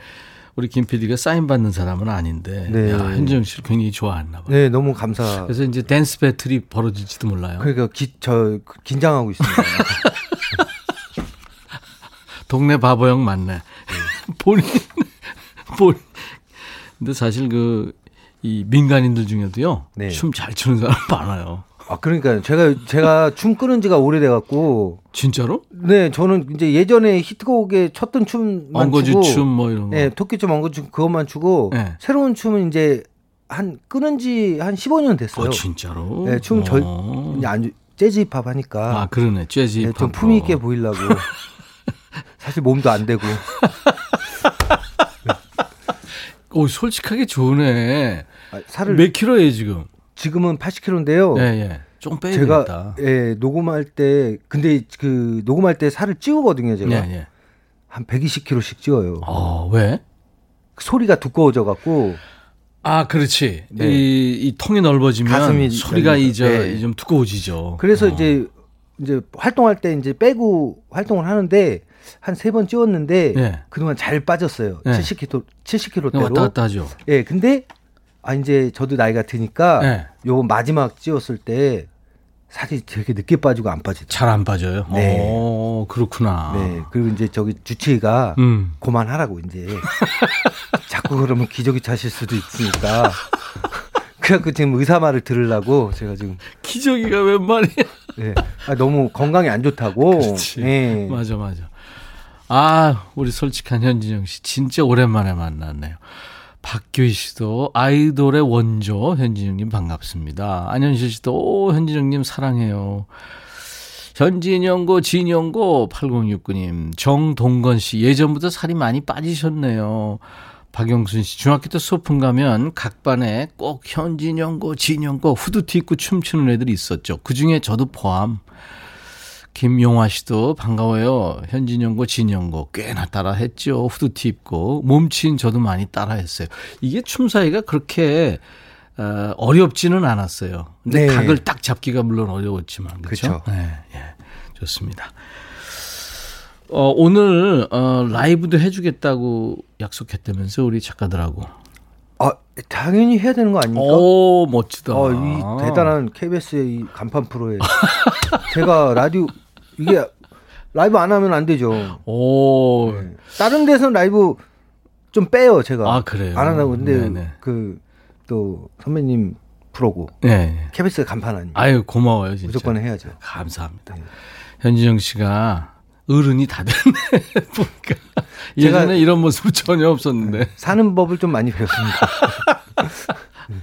우리 김 PD가 사인 받는 사람은 아닌데 네. 야, 현진영 씨를 굉장히 좋아했나 봐요. 네, 너무 감사. 그래서 이제 댄스 배틀이 벌어질지도 몰라요. 그러니까 기, 저 긴장하고 있습니다. 동네 바보 형 맞네. 본인, 본. 근데 사실 그, 이 민간인들 중에도요. 네. 춤 잘 추는 사람 많아요. 아, 그러니까 제가 제가 춤 끄는 지가 오래돼갖고 진짜로? 네, 저는 이제 예전에 히트곡에 췄던 춤만 엉거주 추고 춤 뭐 이런 거. 네, 토끼춤 엉거주 그것만 추고 네. 새로운 춤은 이제 한 끄는 지 한 15년 됐어요. 어, 진짜로? 네, 춤 절, 어. 이제 안, 재즈 힙합 하니까 아, 그러네. 재즈 네, 힙합. 좀 품위 있게 보이려고. 사실 몸도 안 되고. 오, 솔직하게 좋네. 아, 살을 몇 킬로예요, 지금? 지금은 80kg인데요. 예, 예. 조금 빼야 제가. 예, 녹음할 때 근데 그 녹음할 때 살을 찌우거든요, 제가. 예, 예. 한 120kg씩 찌워요. 어, 왜? 소리가 두꺼워져 갖고 아, 그렇지. 네. 이, 이 통이 넓어지면 가슴이 소리가. 이제 네. 좀 두꺼워지죠. 그래서 어. 이제 이제 활동할 때 이제 빼고 활동을 하는데 한 세 번 찌웠는데 예. 그동안 잘 빠졌어요. 네. 70kg 70kg대로. 그냥 왔다 갔다 하죠. 예, 근데 아 이제 저도 나이가 드니까 네. 요거 마지막 찌웠을 때 살이 되게 늦게 빠지고 안 빠지더라고요. 잘안 빠져요. 네. 오, 그렇구나. 네. 그리고 이제 저기 주치의가 음. 그만하라고 이제 자꾸 그러면 기저귀 차실 수도 있으니까 그래갖고 지금 의사 말을 들으려고 제가 지금 기저귀가 웬 말이야? 네. 아, 너무 건강에 안 좋다고. 그렇지. 네. 맞아, 맞아. 아, 우리 솔직한 현진영 씨 진짜 오랜만에 만났네요. 박규희 씨도 아이돌의 원조 현진영님 반갑습니다. 안현실 씨도 오, 현진영님 사랑해요. 현진영고 진영고 8069님 정동건 씨 예전부터 살이 많이 빠지셨네요. 박영순 씨 중학교 때 소풍 가면 각 반에 꼭 현진영고 진영고 후드티 입고 춤추는 애들이 있었죠. 그중에 저도 포함. 김용화 씨도 반가워요. 현진영고 진영고 꽤나 따라 했죠. 후드티 입고 몸친 저도 많이 따라 했어요. 이게 춤 사이가 그렇게 어, 어렵지는 않았어요. 근데 네. 각을 딱 잡기가 물론 어려웠지만 그렇죠. 그쵸. 네, 예. 좋습니다. 어, 오늘 어, 라이브도 해주겠다고 약속했다면서 우리 작가들하고. 아, 당연히 해야 되는 거 아닙니까? 오 멋지다. 어, 이 대단한 KBS의 이 간판 프로에 제가 라디오 이게 라이브 안 하면 안 되죠. 오. 네. 다른 데서는 라이브 좀 빼요, 제가. 아, 그래요? 안 한다고. 근데. 그 또 선배님 프로고 네. KBS 간판 아니에요. 아유 고마워요 진짜. 무조건 해야죠. 감사합니다. 네. 현진영 씨가 어른이 다 됐네 보니까 예전에 이런 모습 전혀 없었는데 사는 법을 좀 많이 배웠습니다.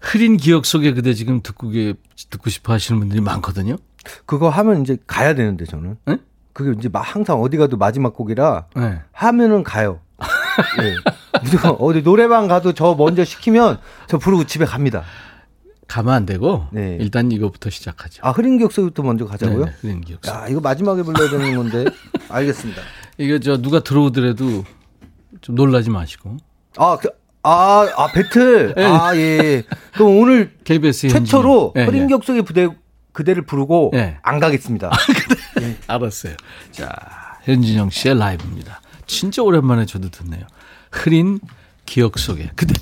흐린 기억 속에 그대 지금 듣고 계, 듣고 싶어 하시는 분들이 많거든요. 그거 하면 이제 가야 되는데 저는. 네? 그게 이제 막 항상 어디 가도 마지막 곡이라 네. 하면은 가요. 예. 무조건 어디 노래방 가도 저 먼저 시키면 저 부르고 집에 갑니다. 가면 안 되고 네. 일단 이거부터 시작하죠. 아 흐린 기억서부터 먼저 가자고요? 네, 네, 흐린 기억 속. 야 이거 마지막에 불러야 되는 건데 알겠습니다. 이거 저 누가 들어오더라도 좀 놀라지 마시고 아, 그, 아, 아, 배틀. 네. 아, 예. 그럼 오늘 KBS 최초로 네, 흐린 네. 격속의 부대, 그대를 부르고 네. 안 가겠습니다. 알았어요. 자, 현진영 씨의 라이브입니다. 진짜 오랜만에 저도 듣네요. 흐린 기억 속에 그대.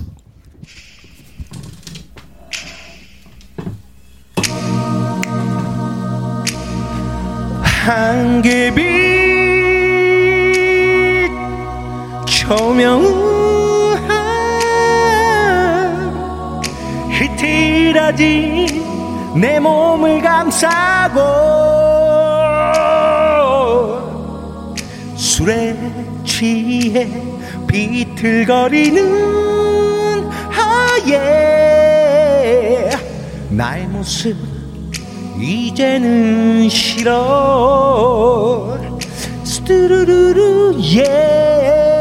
한개빛 조명한 흐트러진 내 몸을 감싸고 술에 취해 비틀거리는 하얘 나의 모습 이제는 싫어 스뚜루루루 예 Go!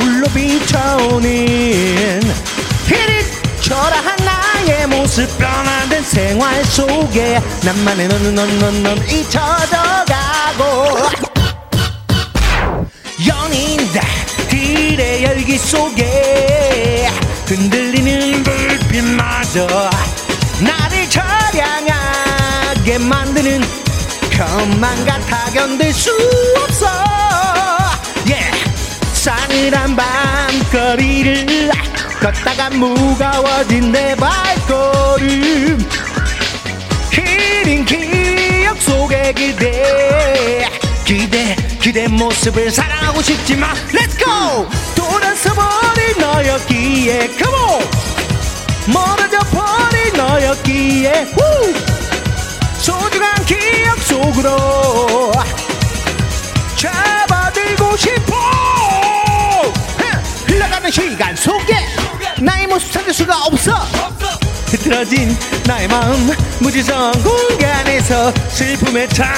거울로 비춰오는 히릿 초라한 나의 모습 변화된 생활 속에 나만의 넌넌넌넌 잊혀져가고 연인들의 열기 속에 흔들리는 불빛마저 나를 처량하게 만드는 것만 같아 견딜 수 없어. 싸늘한 밤거리를 걷다가 무거워진 내 발걸음. 흐린 기억 속에 그대 기대 기대 모습을 사랑하고 싶지만 Let's go! 돌아서 버린 너였기에 Come on! 멀어져 버린 너였기에 Woo! 소중한 기억 속으로 잡아들고 싶어 흘러가는 시간 속에 나의 모습 찾을 수가 없어. 흐트러진 나의 마음 무지성 공간에서 슬픔에 찬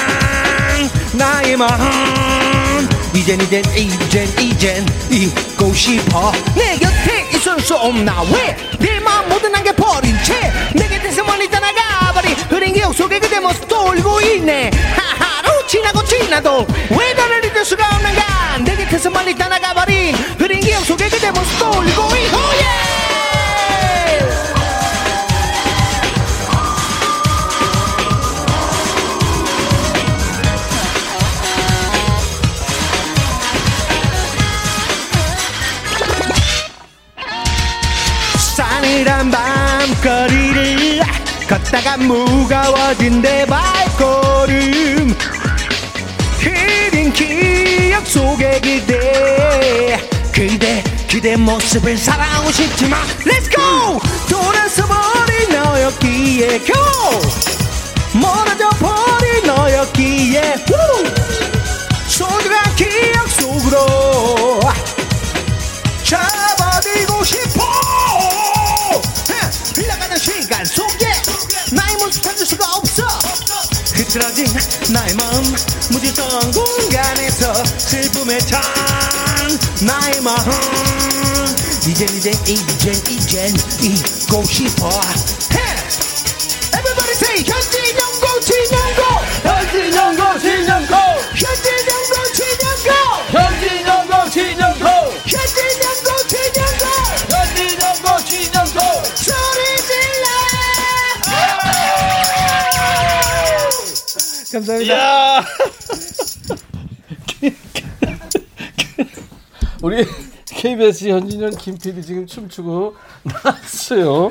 나의 마음. 이젠 이젠 이젠 이젠 잊고 싶어. 내 곁에 어쩔 수 없나? 왜내 마음 모든 안개 버린 채 내게 대서 멀리 떠나가 버린 흐린 기억 속에 그대 모습 떠올리고 있네. 하하로 지나고 지나도 왜 너를 잊을 수가 없는가 내 곁에서 멀리 떠나가 버린 흐린 기억 속에 그대 모습 떠올리고 있고 예! 싸늘한 밤거리를 걷다가 무거워진 내 발걸음 기억 속에 그대 그대 그대 모습을 사랑하고 싶지만 Let's go 돌아서 버린 너였기에 Go 멀어져 버린 너였기에 Woo! 소중한 기억 속으로 잡아들고 싶어 하! 흘러가는 시간 속에 나의 모습 찾을 수가 없어 흐트러진 무지성 공간에서 슬픔에 찬 나의 마음. 이젠 이젠 이젠 이젠 잊고 싶어. 해! Everybody say 현진영고 진영고. 현진영고 진영고. 현진영고 진영고. 현진영고 진영고. 현진영고 진영고. 현진영고 진영고. 소리 질러. 감사합니다 우리 KBS 현진영 김 PD 지금 춤추고 나왔어요.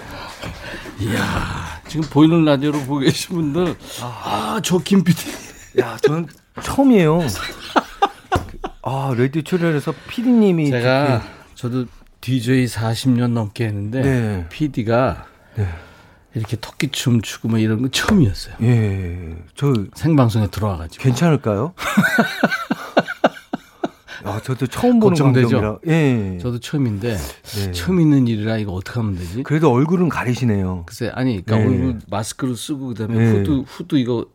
이야 지금 보이는 라디오로 보고 계신 분들 아저 김 PD 야, 저는 처음이에요. 아, 라디오 출연해서 피디님이 제가 저도 DJ 40년 넘게 했는데 네. PD가 이렇게 토끼춤 추고 뭐 이런 거 처음이었어요. 예, 저 생방송에 들어와가지고 괜찮을까요? 아, 저도 처음 보는 걱정되죠? 광경이라. 예. 저도 처음인데 네. 처음 있는 일이라 이거 어떻게 하면 되지? 그래도 얼굴은 가리시네요. 글쎄 아니 그러니까 네. 얼굴 마스크를 쓰고 그다음에 네. 후드 후드 이거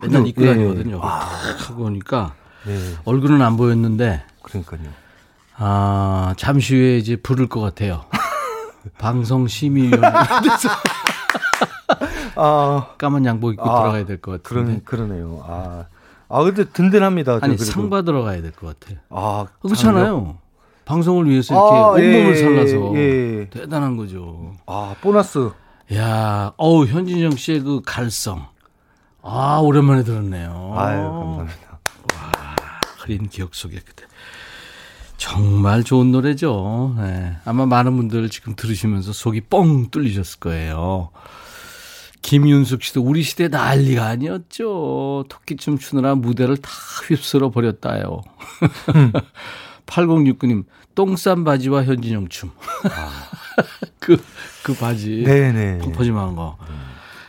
맨날 입고 네. 다니거든요. 아. 탁 하고 오니까 네, 얼굴은 안 보였는데 그러니까요. 아 잠시 후에 이제 부를 것 같아요. 방송 심의위원 아, 까만 양복 입고 아, 들어가야 될 것 같은데. 그런 그러네요. 아, 아 근데 든든합니다. 저 아니 그래도. 상 받으러 가야 될 것 같아요. 아, 그렇잖아요. 방송을 위해서 이렇게 아, 온몸을 예, 살라서 예. 대단한 거죠. 아, 보너스. 야, 어우 현진영 씨의 그 갈성. 아 오랜만에 들었네요. 아유, 감사합니다. 흐린 기억 속에 그대. 정말 좋은 노래죠. 네. 아마 많은 분들 지금 들으시면서 속이 뻥 뚫리셨을 거예요. 김윤숙 씨도 우리 시대 난리가 아니었죠. 토끼춤 추느라 무대를 다 휩쓸어 버렸다요. 8069님, 똥싼 바지와 현진영 춤. 그, 그 바지. 네네. 펑퍼짐한 거.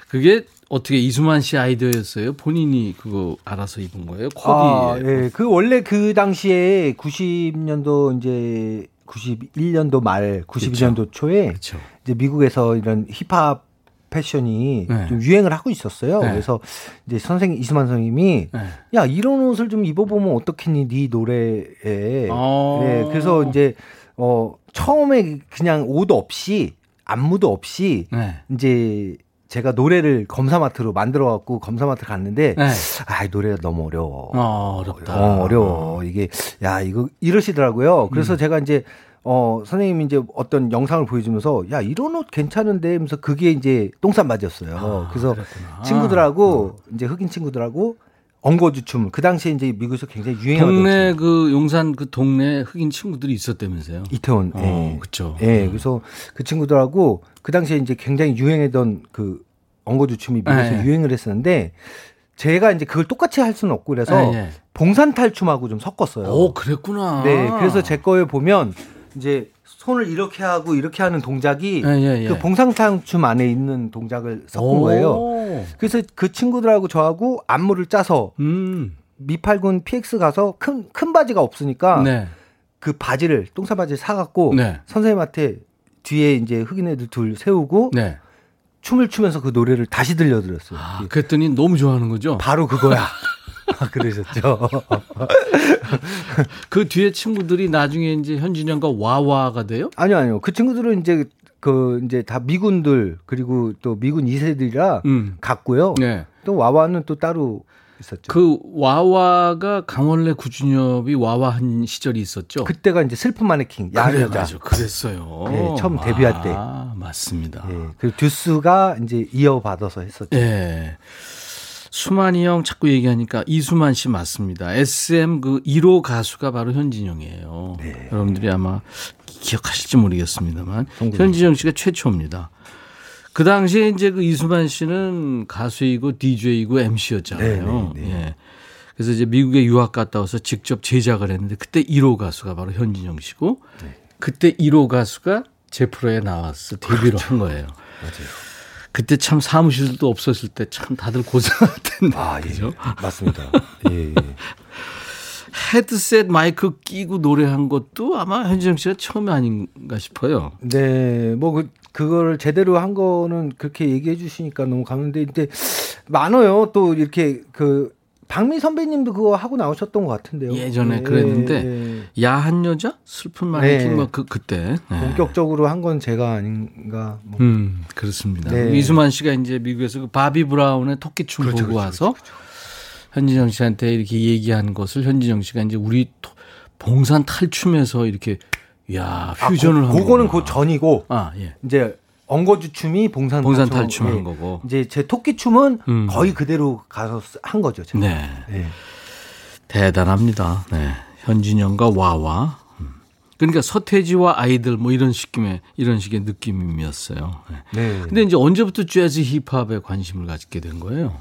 그게 어떻게 이수만 씨 아이디어였어요? 본인이 그거 알아서 입은 거예요? 코디. 아, 예. 그 원래 그 당시에 90년도 이제 91년도 말, 92년도 초에 그렇죠. 이제 미국에서 이런 힙합 패션이 네. 좀 유행을 하고 있었어요. 네. 그래서 이제 선생님 이수만 선생님이 네. 야 이런 옷을 좀 입어보면 어떻겠니 네 노래에. 어. 네, 그래서 이제 어 처음에 그냥 옷 없이 안무도 없이 네. 이제 제가 노래를 검사마트로 만들어 갖고 검사마트 갔는데 네. 아, 이 노래가 너무 어려워. 어, 어렵다. 어, 어려워. 이게 야, 이거 이러시더라고요. 그래서 음. 제가 이제 어, 선생님이 이제 어떤 영상을 보여주면서 야, 이런 옷 괜찮은데 하면서 그게 이제 똥싼 바지였어요. 아, 그래서 그랬구나. 친구들하고 이제 흑인 친구들하고 엉거주 춤. 그 당시에 이제 미국에서 굉장히 유행하던 동네 춤. 그 용산 그 동네 흑인 친구들이 있었다면서요? 이태원. 어, 예. 그쵸. 예. 그래서 그 친구들하고 그 당시에 이제 굉장히 유행했던 그 엉거주 춤이 미국에서 예. 유행을 했었는데 제가 이제 그걸 똑같이 할 수는 없고 그래서 예, 예. 봉산 탈춤하고 좀 섞었어요. 오, 그랬구나. 네, 그래서 제 거에 보면 이제 손을 이렇게 하고 이렇게 하는 동작이 예, 예, 예. 그 봉상탕 춤 안에 있는 동작을 섞은 거예요. 그래서 그 친구들하고 저하고 안무를 짜서 음. 미팔군 PX 가서 큰, 큰 바지가 없으니까 네. 그 바지를, 똥싸 바지를 사갖고 네. 선생님한테 뒤에 이제 흑인 애들 둘 세우고 네. 춤을 추면서 그 노래를 다시 들려드렸어요. 아, 그랬더니 너무 좋아하는 거죠? 바로 그거야. 그러셨죠. 그 뒤에 친구들이 나중에 이제 현진영과 와와가 돼요? 아니요, 아니요. 그 친구들은 이제 그 이제 다 미군들 그리고 또 미군 2세들이라 음. 갔고요. 네. 또 와와는 또 따로 있었죠. 그 와와가 강원래 구준엽이 와와 한 시절이 있었죠. 그때가 이제 슬픈 마네킹 야한 그래, 여자. 맞아. 그랬어요. 네, 처음 데뷔할 때. 아, 맞습니다. 예. 그리고 듀스가 이제 이어받아서 했었죠. 예. 수만이 형 자꾸 얘기하니까 이수만 씨 맞습니다. SM 그 1호 가수가 바로 현진영이에요. 네. 여러분들이 아마 기억하실지 모르겠습니다만 현진영 씨가 최초입니다. 그 당시에 이제 그 이수만 씨는 가수이고 DJ이고 MC였잖아요. 네, 네, 네. 예. 그래서 이제 미국에 유학 갔다 와서 직접 제작을 했는데 그때 1호 가수가 바로 현진영 씨고 네. 그때 1호 가수가 제 프로에 나와서 데뷔를 그렇죠. 한 거예요. 그때 참 사무실도 없었을 때 참 다들 고생할 텐데. 아, 예. 그죠? 맞습니다. 예. 예. 헤드셋 마이크 끼고 노래한 것도 아마 현진영 씨가 처음이 아닌가 싶어요. 네, 뭐 그, 그거를 제대로 한 거는 그렇게 얘기해 주시니까 너무 감사한데 근데 많아요. 또 이렇게 그 박미 선배님도 그거 하고 나오셨던 것 같은데요. 예전에 예, 그랬는데 예. 야한 여자 슬픈 마네킹 네. 뭐그 그때. 네. 본격적으로 한 건 제가 아닌가. 뭐. 음 그렇습니다. 네. 이수만 씨가 이제 미국에서 그 바비 브라운의 토끼춤 그렇죠, 보고 그렇죠, 와서 현진영 씨한테 이렇게 얘기한 것을 현진영 씨가 이제 우리 토- 봉산 탈춤에서 이렇게 야 아, 퓨전을 그, 한 그거는. 그 전이고 아 예. 이제 엉거주 춤이 봉산, 봉산 탈춤, 탈춤 한 예. 거고. 이제 제 토끼 춤은 음. 거의 그대로 가서 쓰- 한 거죠. 제가. 네. 예. 대단합니다. 네. 현진영과 와와. 음. 그러니까 서태지와 아이들 뭐 이런 식의 이런 식의 느낌이었어요. 네. 네. 근데 이제 언제부터 재즈 힙합에 관심을 갖게 된 거예요?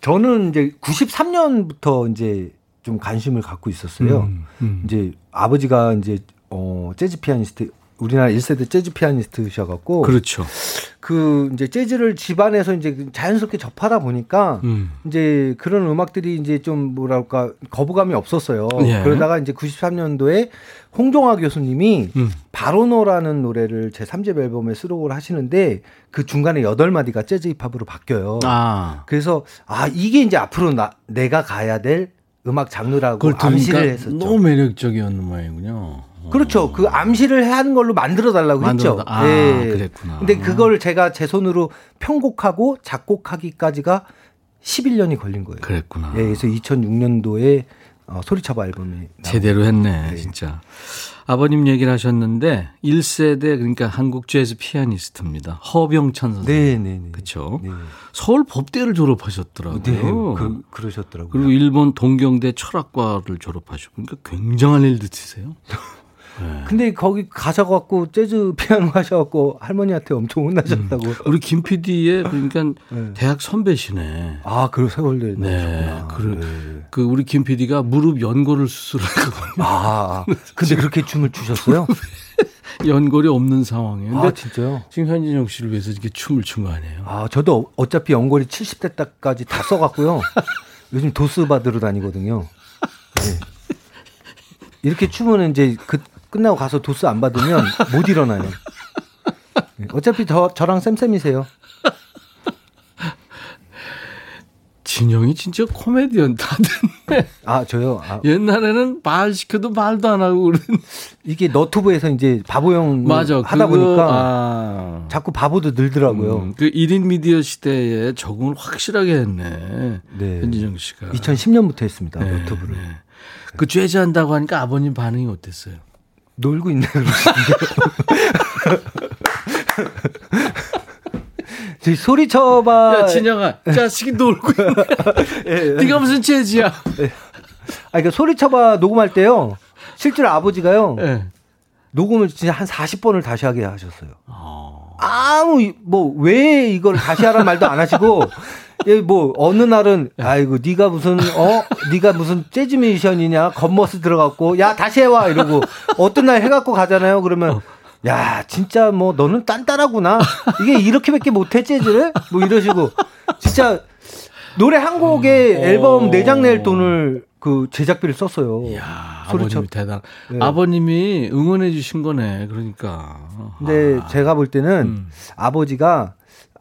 저는 이제 93년부터 이제 좀 관심을 갖고 있었어요. 음, 음. 이제 아버지가 이제 어 재즈 피아니스트 우리나라 1세대 재즈 피아니스트셔 갖고 그렇죠. 그 이제 재즈를 집안에서 이제 자연스럽게 접하다 보니까 음. 이제 그런 음악들이 이제 좀 뭐랄까 거부감이 없었어요. 예. 그러다가 이제 93년도에 홍종화 교수님이 음. 바로노라는 노래를 제 3집 앨범에 수록을 하시는데 그 중간에 여덟 마디가 재즈 힙합으로 바뀌어요. 아. 그래서 아 이게 이제 앞으로 나 내가 가야 될 음악 장르라고 그걸 암시를 했었죠. 너무 매력적이었는 모양이군요. 어. 그렇죠. 그 암시를 하는 걸로 만들어 달라고 했죠. 아, 예. 그랬구나. 근데 그걸 제가 제 손으로 편곡하고 작곡하기까지가 11년이 걸린 거예요. 그랬구나. 예, 그래서 2006년도에 어, 소리차바 앨범이 제대로 했네, 네. 진짜. 아버님 얘기를 하셨는데 1세대 그러니까 한국 재즈 피아니스트입니다. 허병찬 선생. 네, 네, 네. 그렇죠. 네. 서울 법대를 졸업하셨더라고요. 네, 그, 그러셨더라고요. 그리고 일본 동경대 철학과를 졸업하셨고 그러니까 굉장한 일드치세요. 근데 거기 가셔갖고 재즈 피아노 하셔갖고 할머니한테 엄청 혼나셨다고. 우리 김 PD의 그러니까 네. 대학 선배시네. 아, 그 세월대 네. 그, 네. 그 우리 김 PD가 무릎 연골을 수술했거든요. 아, 근데 그렇게 춤을 추셨어요? 연골이 없는 상황이에요. 아, 진짜요? 지금 현진영 씨를 위해서 이렇게 춤을 춘 거 아니에요? 아, 저도 어차피 연골이 70대 때까지 다 써갖고요. 요즘 도스 받으러 다니거든요. 네. 이렇게 추면 이제 그 끝나고 가서 도스 안 받으면 못 일어나요. 네. 어차피 저, 저랑 쌤쌤이세요. 진영이 진짜 코미디언 다 됐네. 아, 저요? 아, 옛날에는 말 시켜도 말도 안 하고 그런. 이게 너튜브에서 이제 바보형 맞아. 하다 그거, 보니까 아. 자꾸 바보도 늘더라고요. 음, 그 1인 미디어 시대에 적응을 확실하게 했네. 네. 현진영 씨가. 2010년부터 했습니다. 네, 너튜브를. 네. 그 죄지 한다고 하니까 아버님 반응이 어땠어요? 놀고 있네 그러시는데. 소리쳐봐. 야, 진영아, 자식이 놀고 있네. 네가 무슨 죄지야? 아, 그러니까 소리쳐봐 녹음할 때요. 실제로 아버지가요. 예. 녹음을 진짜 한 40번을 다시 하게 하셨어요. 어. 아무 뭐 왜 이걸 다시 하라는 말도 안 하시고 예, 뭐 어느 날은 아이고 네가 무슨 어 네가 무슨 재즈 뮤지션이냐 겉멋을 들어갖고 야 다시 해와 이러고 어떤 날 해갖고 가잖아요 그러면 야 진짜 뭐 너는 딴딴하구나 이게 이렇게밖에 못해 재즈를 뭐 이러시고 진짜 노래 한 곡에 음. 앨범 어. 네장 낼 돈을 그 제작비를 썼어요. 야, 소리쳐- 아버님이 대단. 네. 아버님이 응원해 주신 거네. 그러니까. 근데 아. 제가 볼 때는 음. 아버지가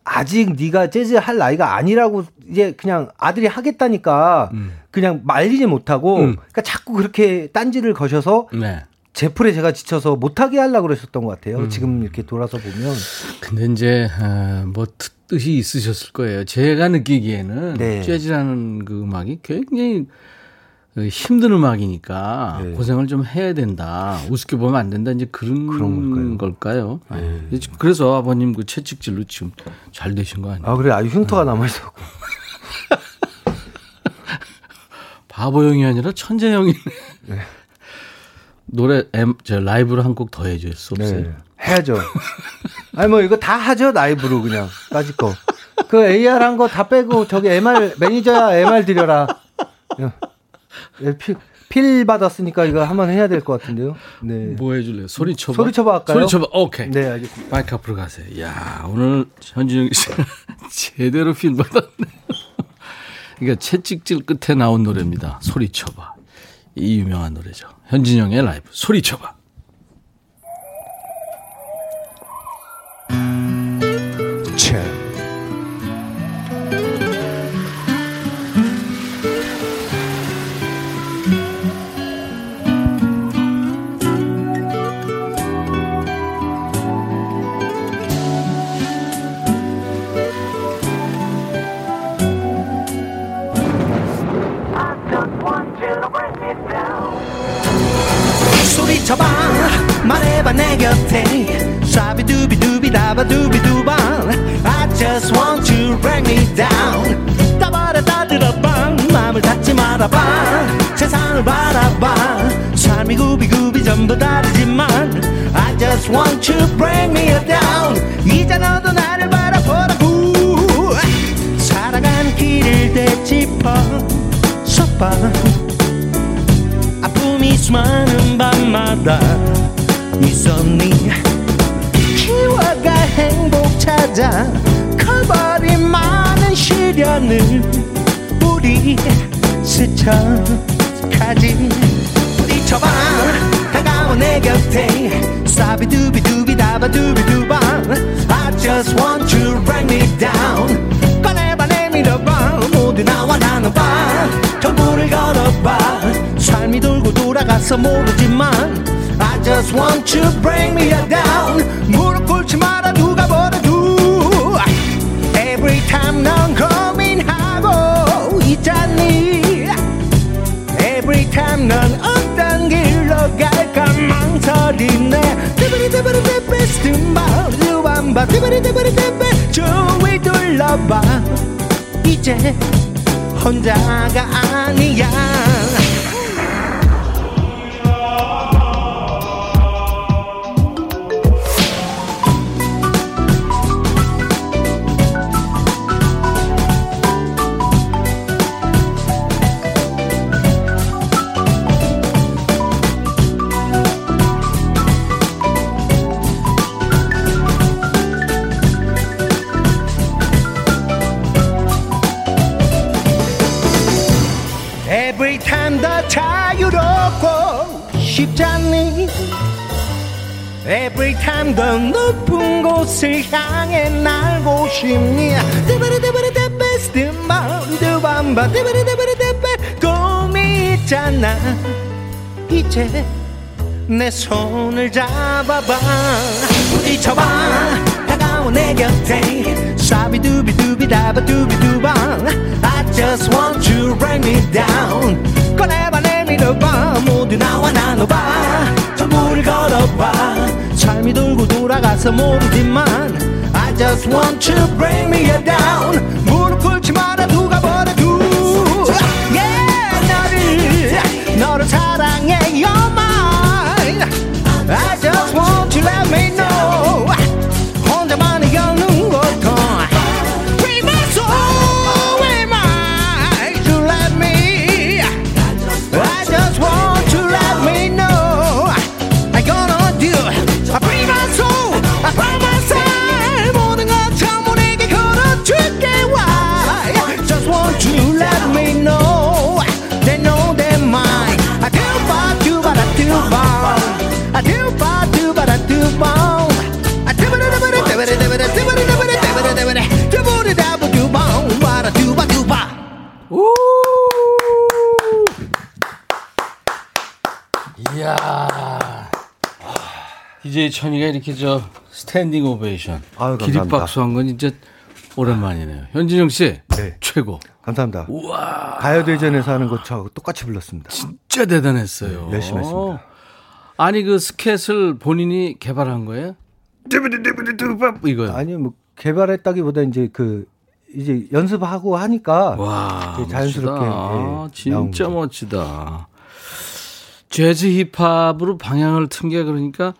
아직 네가 재즈 할 나이가 아니라고 이제 그냥 아들이 하겠다니까 그냥 말리지 못하고 음. 그러니까 자꾸 그렇게 딴지를 거셔서 네. 제풀에 제가 지쳐서 못하게 하려고 그러셨던 것 같아요. 음. 지금 이렇게 돌아서 보면. 근데 이제 아, 뭐 뜻- 뜻이 있으셨을 거예요. 제가 느끼기에는 네. 재즈라는 그 음악이 굉장히 그 힘든 음악이니까 네. 고생을 좀 해야 된다. 우습게 보면 안 된다. 이제 그런, 그런 걸까요? 네. 그래서 아버님 그 채찍질로 지금 잘 되신 거 아니에요? 아, 그래. 아주 흉터가 남아있었고. 바보형이 아니라 천재형이네. 노래 엠, 저 라이브로 한 곡 더 해줄 수 없어요? 네. 해야죠. 아니, 뭐, 이거 다 하죠. 라이브로 그냥. 까짓 거. 그 AR 한 거 다 빼고, 저기 MR, 매니저야 MR 드려라. 예, 필, 필 받았으니까 이거 한번 해야 될 것 같은데요. 네. 뭐 해줄래요? 소리 쳐봐. 소리 쳐봐 할까요? 소리 쳐봐. 오케이. 네, 알겠습니다. 마이크 앞으로 가세요. 야 오늘 현진영 씨가 제대로 필 받았네. 그러니까 채찍질 끝에 나온 노래입니다. 소리 쳐봐. 이 유명한 노래죠. 현진영의 라이브. 소리 쳐봐. 소리쳐봐. 말해봐 내 곁에. 샤비두비두비 다바두비두바. I just want to bring me down. 따바라 따들어봐. 맘을 닫지 말아봐. 세상을 바라봐. 삶이 구비구비 전부 다르지만 I just want to bring me down. 이제 너도 나를 바라보라고. 살아가는 길을 되짚어. 서봐 수많은 밤마다 있었니 키워가 행복 찾아 커버린 많은 시련을 우리 스쳐 가지. 부딪혀봐 다가와 내 곁에 사비두비두비 다바두비두바. I just want to bring me down. 꺼내봐 내밀어봐. 모두 나와 나눠봐 돌아가서 모르지만 I just want to bring me down. 무릎 꿇지 마라 누가 뭐라도. Every time 넌 고민하고 있잖니. Every time 넌 어떤 길로 갈까 망설이네. 디바리디바리디바 스팀바 루밤바. 디바리디바리디바 주위 둘러봐. 이제 혼자가 아니야 Every time 더 높은 곳을 향해 날고 싶니. 디바리디바리디바스티마루두밤바 디바리디바리디바 꿈이 있잖아. 이제 내 손을 잡아봐. 부딪혀봐. 다가와 내 곁에. 샤비두비두비다바두비두바. I just want to bring me down. 꺼내봐 내밀어봐. 모두 나와 나눠봐 삶이 돌고 돌아가서 모르지만 I just want to bring me down 무릎 꿇지 마라 누가 뭐래 DJ 천이가 이렇게 저 standing ovation 아유. 기립박수 한건 진짜 오랜만이네요. 현진영 씨 네. 최고. 감사합니다. 우와 가요대전에서 하는 것처럼 똑같이 불렀습니다. 진짜 대단했어요. 네, 열심히 했습니다. 아니 그 스캣을 본인이 개발한 거예요? 이거요. 아니 뭐 개발했다기보다 이제 그 이제 연습하고 하니까 와, 그 자연스럽게, 멋지다. 예, 진짜. 멋지다. 재즈 힙합으로 방향을 튼 게 그러니까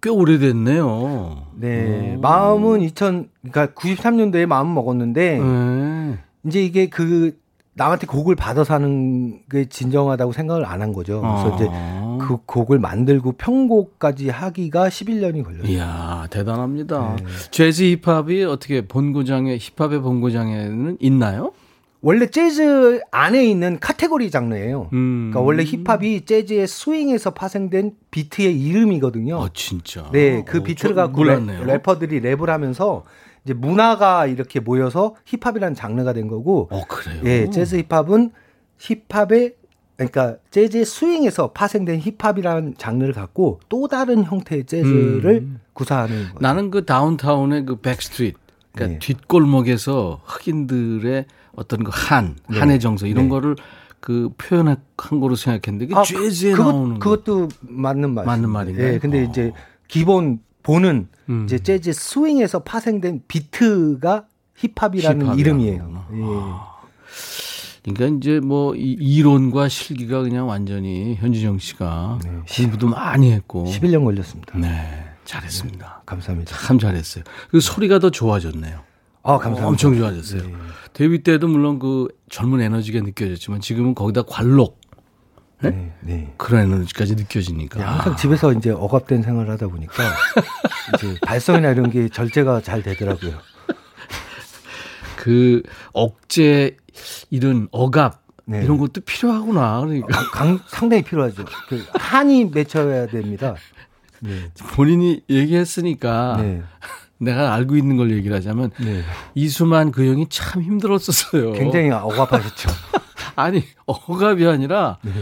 꽤 오래됐네요. 네 마음은 2000 그러니까 93년도에 마음 먹었는데 네. 이제 이게 그 남한테 곡을 받아서 하는 게 진정하다고 생각을 안 한 거죠. 그래서 이제 아. 그 곡을 만들고 편곡까지 하기가 11년이 걸렸어요. 이야 대단합니다. 네. 재즈 힙합이 어떻게 본고장에 힙합의 본고장에는 있나요? 원래 재즈 안에 있는 카테고리 장르예요. 음. 그러니까 원래 힙합이 재즈의 스윙에서 파생된 비트의 이름이거든요. 아 진짜. 네, 그 어, 비트를 저 갖고 래. 래퍼들이 랩을 하면서 이제 문화가 이렇게 모여서 힙합이라는 장르가 된 거고, 어 그래요. 예, 재즈 힙합은 힙합의 그러니까 재즈의 스윙에서 파생된 힙합이라는 장르를 갖고 또 다른 형태의 재즈를 음. 구사하는 거예요. 나는 그 다운타운의 그 back street, 그러니까 네. 뒷골목에서 흑인들의 어떤 그 한, 네. 한의 정서 이런 네. 거를 그 표현한 거로 생각했는데 이게 아, 재즈에 그것, 나오는 거. 그것도 맞는 말. 맞는 말인가요? 예, 근데 어. 이제 기본 본은 음. 이제 재즈 스윙에서 파생된 비트가 힙합이라는 힙합이라는 이름이에요. 예. 그러니까 이제 뭐 이 이론과 실기가 그냥 완전히 현진영 씨가 네. 공부도 많이 했고. 11년 걸렸습니다. 네, 잘했습니다. 감사합니다. 참 잘했어요. 그 소리가 더 좋아졌네요. 아, 감사합니다. 엄청 좋아졌어요. 네. 데뷔 때도 물론 그 젊은 에너지가 느껴졌지만 지금은 거기다 관록 네, 네. 그런 에너지까지 느껴지니까. 네, 항상 집에서 이제 억압된 생활을 하다 보니까 이제 발성이나 이런 게 절제가 잘 되더라고요. 그 억제 이런 억압 네. 이런 것도 필요하구나. 그러니까 강, 상당히 필요하죠. 그 한이 맺혀야 됩니다. 네. 본인이 얘기했으니까 네. 내가 알고 있는 걸 얘기를 하자면 네. 이수만 그 형이 참 힘들었었어요. 굉장히 억압하셨죠. 아니 억압이 아니라 네.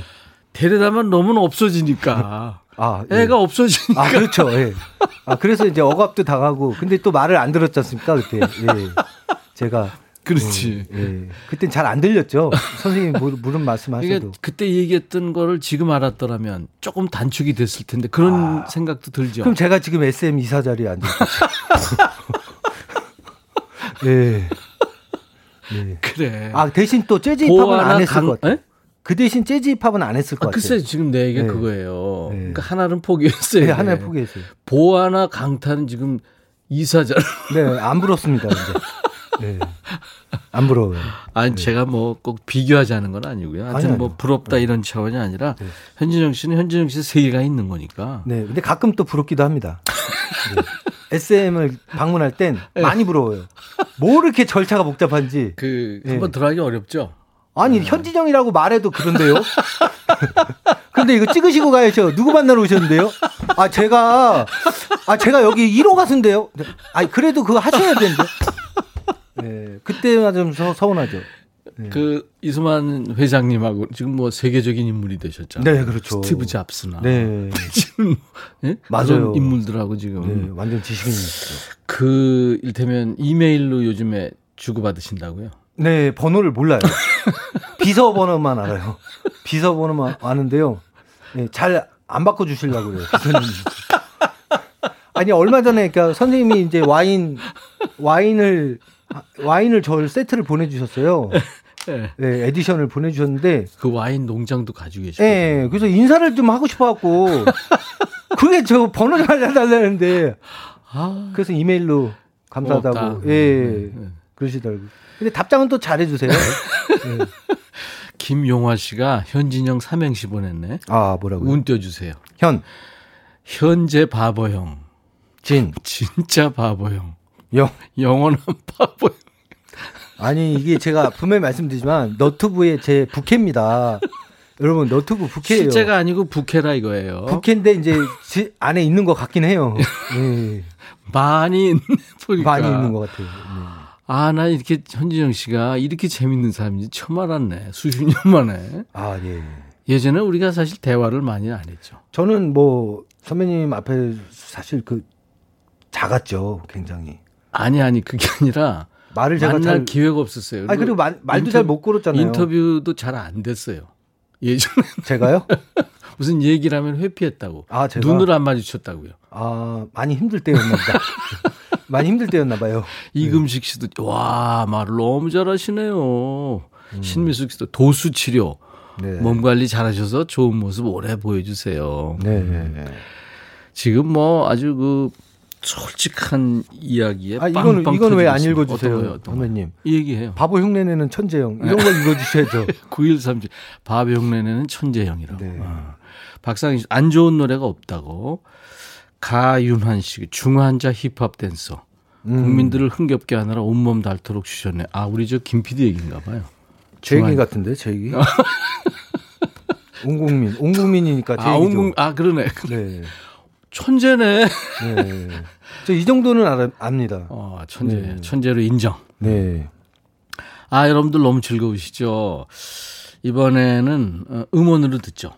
데려다만 너무 없어지니까 아, 예. 애가 없어지니까 아, 그렇죠. 예. 아, 그래서 이제 억압도 당하고, 근데 또 말을 안 들었지 않습니까, 그때. 예. 제가. 그렇지. 예. 예. 그땐 잘 안 들렸죠. 선생님이 뭐- 무슨 말씀 하셔도. 그러니까 그때 얘기했던 거를 지금 알았더라면 조금 단축이 됐을 텐데 그런 생각도 들죠. 아. 그럼 제가 지금 SM 이사 자리에 앉아 있죠. 예. 예. 그래. 아, 대신 또 재즈 힙합은 안 했을 것 같아요. 에? 그 대신 재즈 힙합은 안 했을 것 아, 같아요. 글쎄 지금 내 얘기가 네. 그거예요. 네. 그러니까 하나는 포기했어요. 네, 하나 포기했어요. 보아나 강타는 지금 이사장. 네, 안 부럽습니다. 네. 안 부러워요. 아니 제가 뭐 꼭 비교하자는 건 아니고요. 하여튼 아니, 네. 뭐. 부럽다 이런 차원이 아니라 현진영 씨는 현진영 씨 세계가 있는 거니까. 네, 근데 가끔 또 부럽기도 합니다. 네. SM을 방문할 땐 많이 부러워요. 뭐 이렇게 절차가 복잡한지. 그 네. 한번 들어가기 어렵죠. 아니, 현진영이라고 말해도 그런데요? 근데 이거 찍으시고 가야죠. 누구 만나러 오셨는데요? 아, 제가, 아, 제가 여기 1호 가수인데요? 네. 아니, 그래도 그거 하셔야 되는데. 네, 그때가 좀 서, 서운하죠. 네. 그 이수만 회장님하고 지금 뭐 세계적인 인물이 되셨잖아요. 네, 그렇죠. 스티브 잡스나. 네. 지금 예? 맞아요. 인물들하고 지금 네, 완전 지식인이시죠. 그 일테면 이메일로 요즘에 주고 받으신다고요? 네, 번호를 몰라요. 비서 번호만 알아요. 비서 번호만 아는데요. 네, 잘 안 바꿔 주시려고 그래요. 비서님. 아니, 얼마 전에, 그러니까 선생님이 이제 와인, 와인을, 와인을 저 세트를 보내주셨어요. 네. 네, edition을 보내주셨는데, 그 와인 농장도 가지고 계시고. 예, 그래서 인사를 좀 하고 싶어갖고, 그게 저 번호 좀 알려달라는데, 아, 그래서 이메일로 감사하다고, 고맙다. 예, 네. 그러시더라고 요. 근데 답장은 또 잘해주세요. 예. 김용화 씨가 현진영 삼행시 보냈네. 아, 뭐라고요? 운 띄워주세요. 현, 현재 바보형. 진, 진짜 바보형. 영. 영원한 바보형. 아니, 이게 제가 분명히 말씀드리지만, 너튜브의 제 부캐입니다. 여러분, 너튜브 부캐예요. 실제가 아니고 부캐라 이거예요. 부캐인데, 이제, 지- 안에 있는 것 같긴 해요. 예. 많이 보니까. 많이 있는 것 같아요. 아, 나 이렇게 현진영 씨가 이렇게 재밌는 사람인지 처음 알았네. 수십 년 만에. 아, 예. 예전에 우리가 사실 대화를 많이 안 했죠. 저는 뭐 선배님 앞에 사실 그 작았죠, 굉장히. 아니 아니 그게 아니라 말을 제가 만날 잘 기회가 없었어요. 아니, 그리고 말- 말도 잘 못 걸었잖아요. 인터뷰도 잘 안 됐어요. 예전에 제가요? 무슨 얘기를 하면 회피했다고. 아, 제가? 눈을 안 마주쳤다고요. 아, 많이 힘들 때였나 보다. 많이 힘들 때였나 봐요. 이금식 씨도 와 말을 너무 잘하시네요. 신미숙 씨도 도수 치료 음. 네. 몸 관리 잘하셔서 좋은 모습 오래 보여주세요. 네, 네, 네. 지금 뭐 아주 그 솔직한 이야기에 아, 이거는 이거는 왜 안. 읽어주세요? 선배님? 이 얘기해요. 바보 흉내내는 천재형 이런 걸 읽어주셔야죠. 9137 바비 흉내내는 천재형이라고. 네. 어. 박상희 씨, 안 좋은 노래가 없다고. 가윤환 씨, 중환자 힙합 댄서. 음. 국민들을 흥겹게 하느라 온몸 닳도록 주셨네. 아, 우리 저 김PD 얘기인가 봐요. 제 얘기 중환- 같은데 제 얘기. 온 국민, 온 국민이니까 제 아, 얘기죠. 온 국, 아, 그러네. 네, 천재네. 네. 저 이 정도는 알아, 압니다. 어, 천재, 네. 천재로 인정. 네. 아, 여러분들 너무 즐거우시죠? 이번에는 어, 음원으로 듣죠.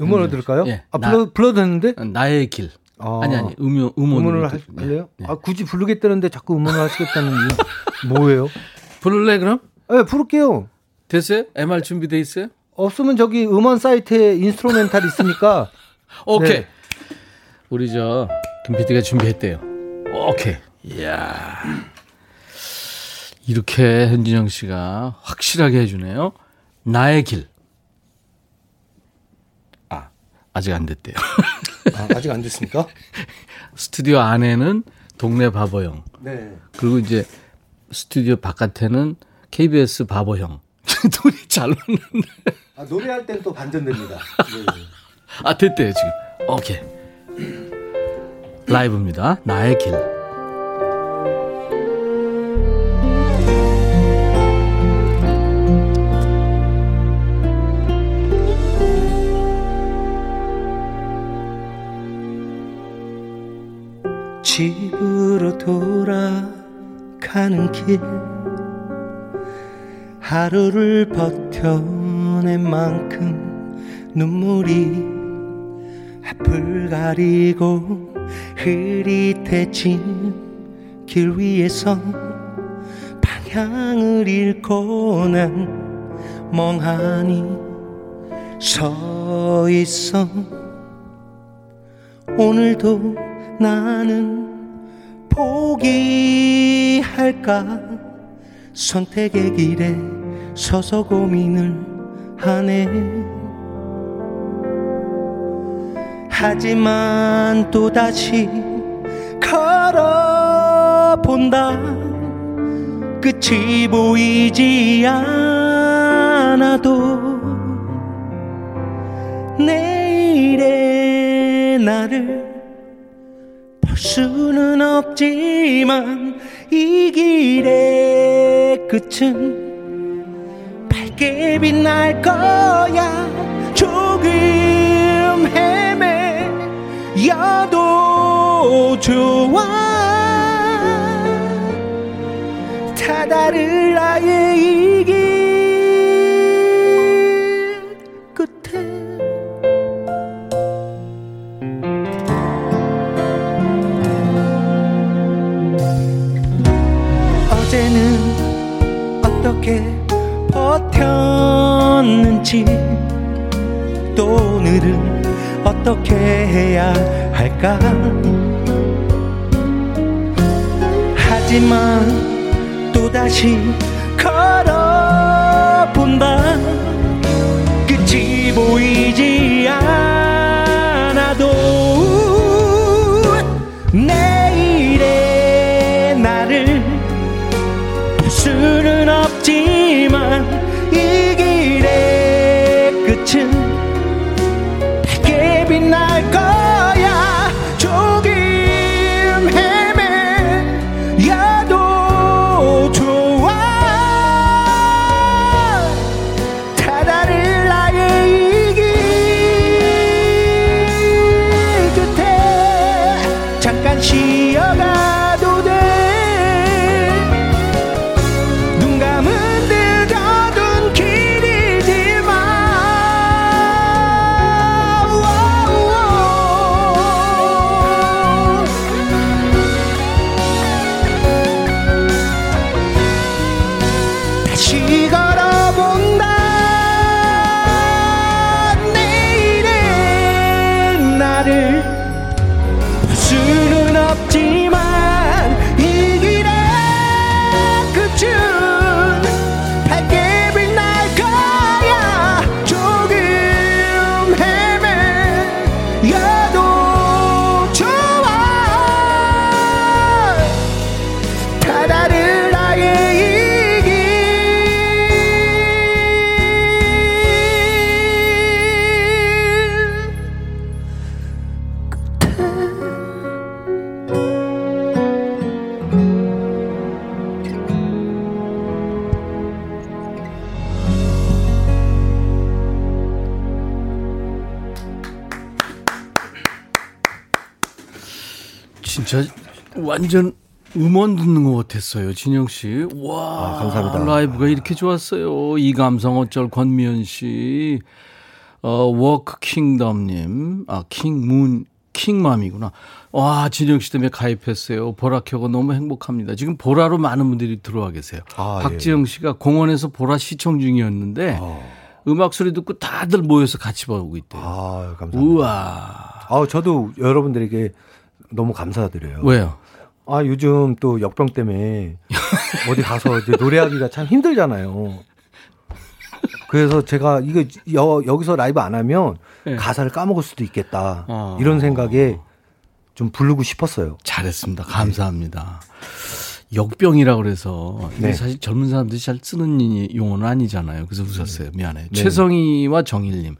음원을 들을까요? 예, 아, 나- 불러, 불러도 되는데? 나의 길. 아. 아니, 아니, 음원, 음원으로. 음원을 듣- 네, 할래요? 네. 아, 굳이 부르겠다는데 자꾸 음원을 하시겠다는 이유 뭐예요? 부를래, 그럼? 네, 부를게요. 됐어요? MR 준비돼 있어요? 없으면 저기 음원 사이트에 instrumental 있으니까. 오케이. 네. 우리 저 김PD가 준비했대요. 오케이. 이야. 이렇게 현진영 씨가 확실하게 해주네요. 나의 길. 아, 아직 안 됐대요. 아, 아직 안 됐습니까? 스튜디오 안에는 동네 바보형. 네. 그리고 이제 스튜디오 바깥에는 KBS 바보형. 둘이 잘 맞는데. 아, 노래할 땐 또 반전됩니다. 네. 아, 됐대요, 지금. 오케이. 라이브입니다. 나의 길. 집으로 돌아가는 길 하루를 버텨낸 만큼 눈물이 앞을 가리고 흐릿해진 길 위에서 방향을 잃고 난 멍하니 서 있어. 오늘도 나는 포기할까? 선택의 길에 서서 고민을 하네 하지만 또다시 걸어본다. 끝이 보이지 않아도 내일의 나를 볼 수는 없지만 이 길의 끝은 밝게 빛날 거야. 조금 헤매 여도 좋아 다다를 나의 이길 끝에. 어제는 어떻게 버텼는지 또 오늘은 어떻게 해야 할까? 하지만 또다시 걸어본다. 끝이 보이지 않아 완전 음원 듣는 것 같았어요, 진영 씨. 와, 아, 감사합니다. 라이브가 이렇게 좋았어요. 이 감성 어쩔 권미연 씨, 어, 워크 킹덤님, 아, 킹문, 킹맘이구나. 와, 진영 씨 때문에 가입했어요. 보라 켜고 너무 행복합니다. 지금 보라로 많은 분들이 들어와 계세요. 아, 박지영 씨가 공원에서 보라 시청 중이었는데, 음악 소리 듣고 다들 모여서 같이 보고 있대요. 아, 감사합니다. 우와. 아, 저도 여러분들에게 너무 감사드려요. 왜요? 아, 요즘 또 역병 때문에 어디 가서 이제 노래하기가 참 힘들잖아요. 그래서 제가 이거 여, 여기서 라이브 안 하면 네. 가사를 까먹을 수도 있겠다. 어. 이런 생각에 좀 부르고 싶었어요. 잘했습니다. 감사합니다. 역병이라고 그래서 이게 네. 사실 젊은 사람들이 잘 쓰는 이- 용어는 아니잖아요. 그래서 웃었어요. 미안해요. 최성희와 정일님.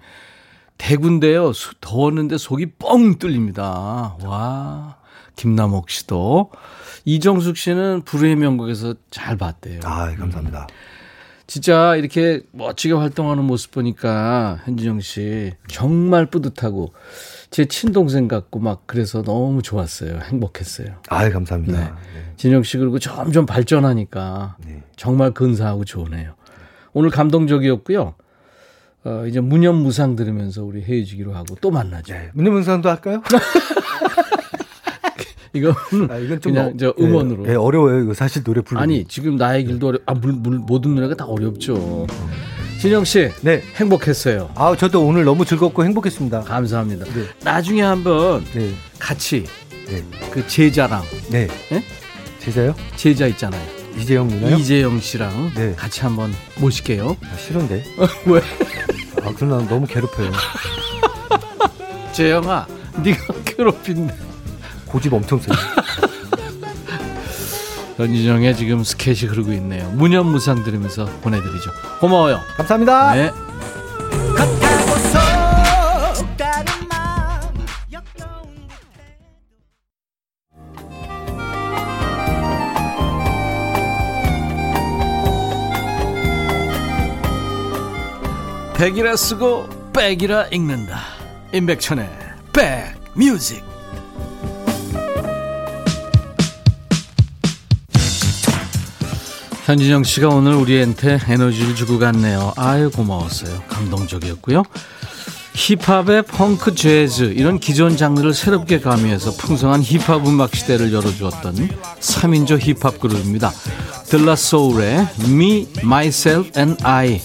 대구인데요. 수- 더웠는데 속이 뻥 뚫립니다. 와. 김남옥 씨도. 이정숙 씨는 불후의 명곡에서 잘 봤대요. 아, 감사합니다. 진짜 이렇게 멋지게 활동하는 모습 보니까 현진영 씨 정말 뿌듯하고 제 친동생 같고 막 그래서 너무 좋았어요. 행복했어요. 아, 감사합니다. 네. 진영 씨 그리고 점점 발전하니까 네. 정말 근사하고 좋으네요. 오늘 감동적이었고요. 어, 이제 무념무상 들으면서 우리 헤어지기로 하고 또 만나죠. 문예문상도 할까요? 이거 아, 이건 좀 그냥 어- 저 네, 음원으로. 네, 어려워요. 이거 사실 노래 부르기. 아니 지금 나의 길도 어려. 아 물, 물, 모든 노래가 다 어렵죠. 진영 씨 네. 행복했어요. 아, 저도 오늘 너무 즐겁고 행복했습니다. 감사합니다. 네. 나중에 한번 네. 같이 네. 그 제자랑 네. 네? 제자요? 제자 있잖아요. 이재영 누나요? 이재영 씨랑 네. 같이 한번 모실게요. 아, 싫은데. 왜? 아, 그럼 난 너무 괴롭혀요. 재영아, 네가 괴롭힌데. 고집 엄청 세요. 전진영의 지금 스케치 흐르고 있네요. 무념무상 들으면서 보내드리죠. 고마워요. 감사합니다. 네. 백이라 쓰고 백이라 읽는다. 임백천의 백뮤직. 현진영 씨가 오늘 우리한테 에너지를 주고 갔네요. 아유 고마웠어요. 감동적이었고요. 힙합의 펑크, 재즈 이런 기존 장르를 새롭게 가미해서 풍성한 힙합 음악 시대를 열어주었던 3인조 힙합 그룹입니다. 들라 소울의 Me, Myself and I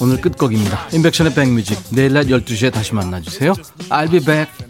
오늘 끝곡입니다. 인백션의 백뮤직 내일 낮 12시에 다시 만나주세요. I'll be back.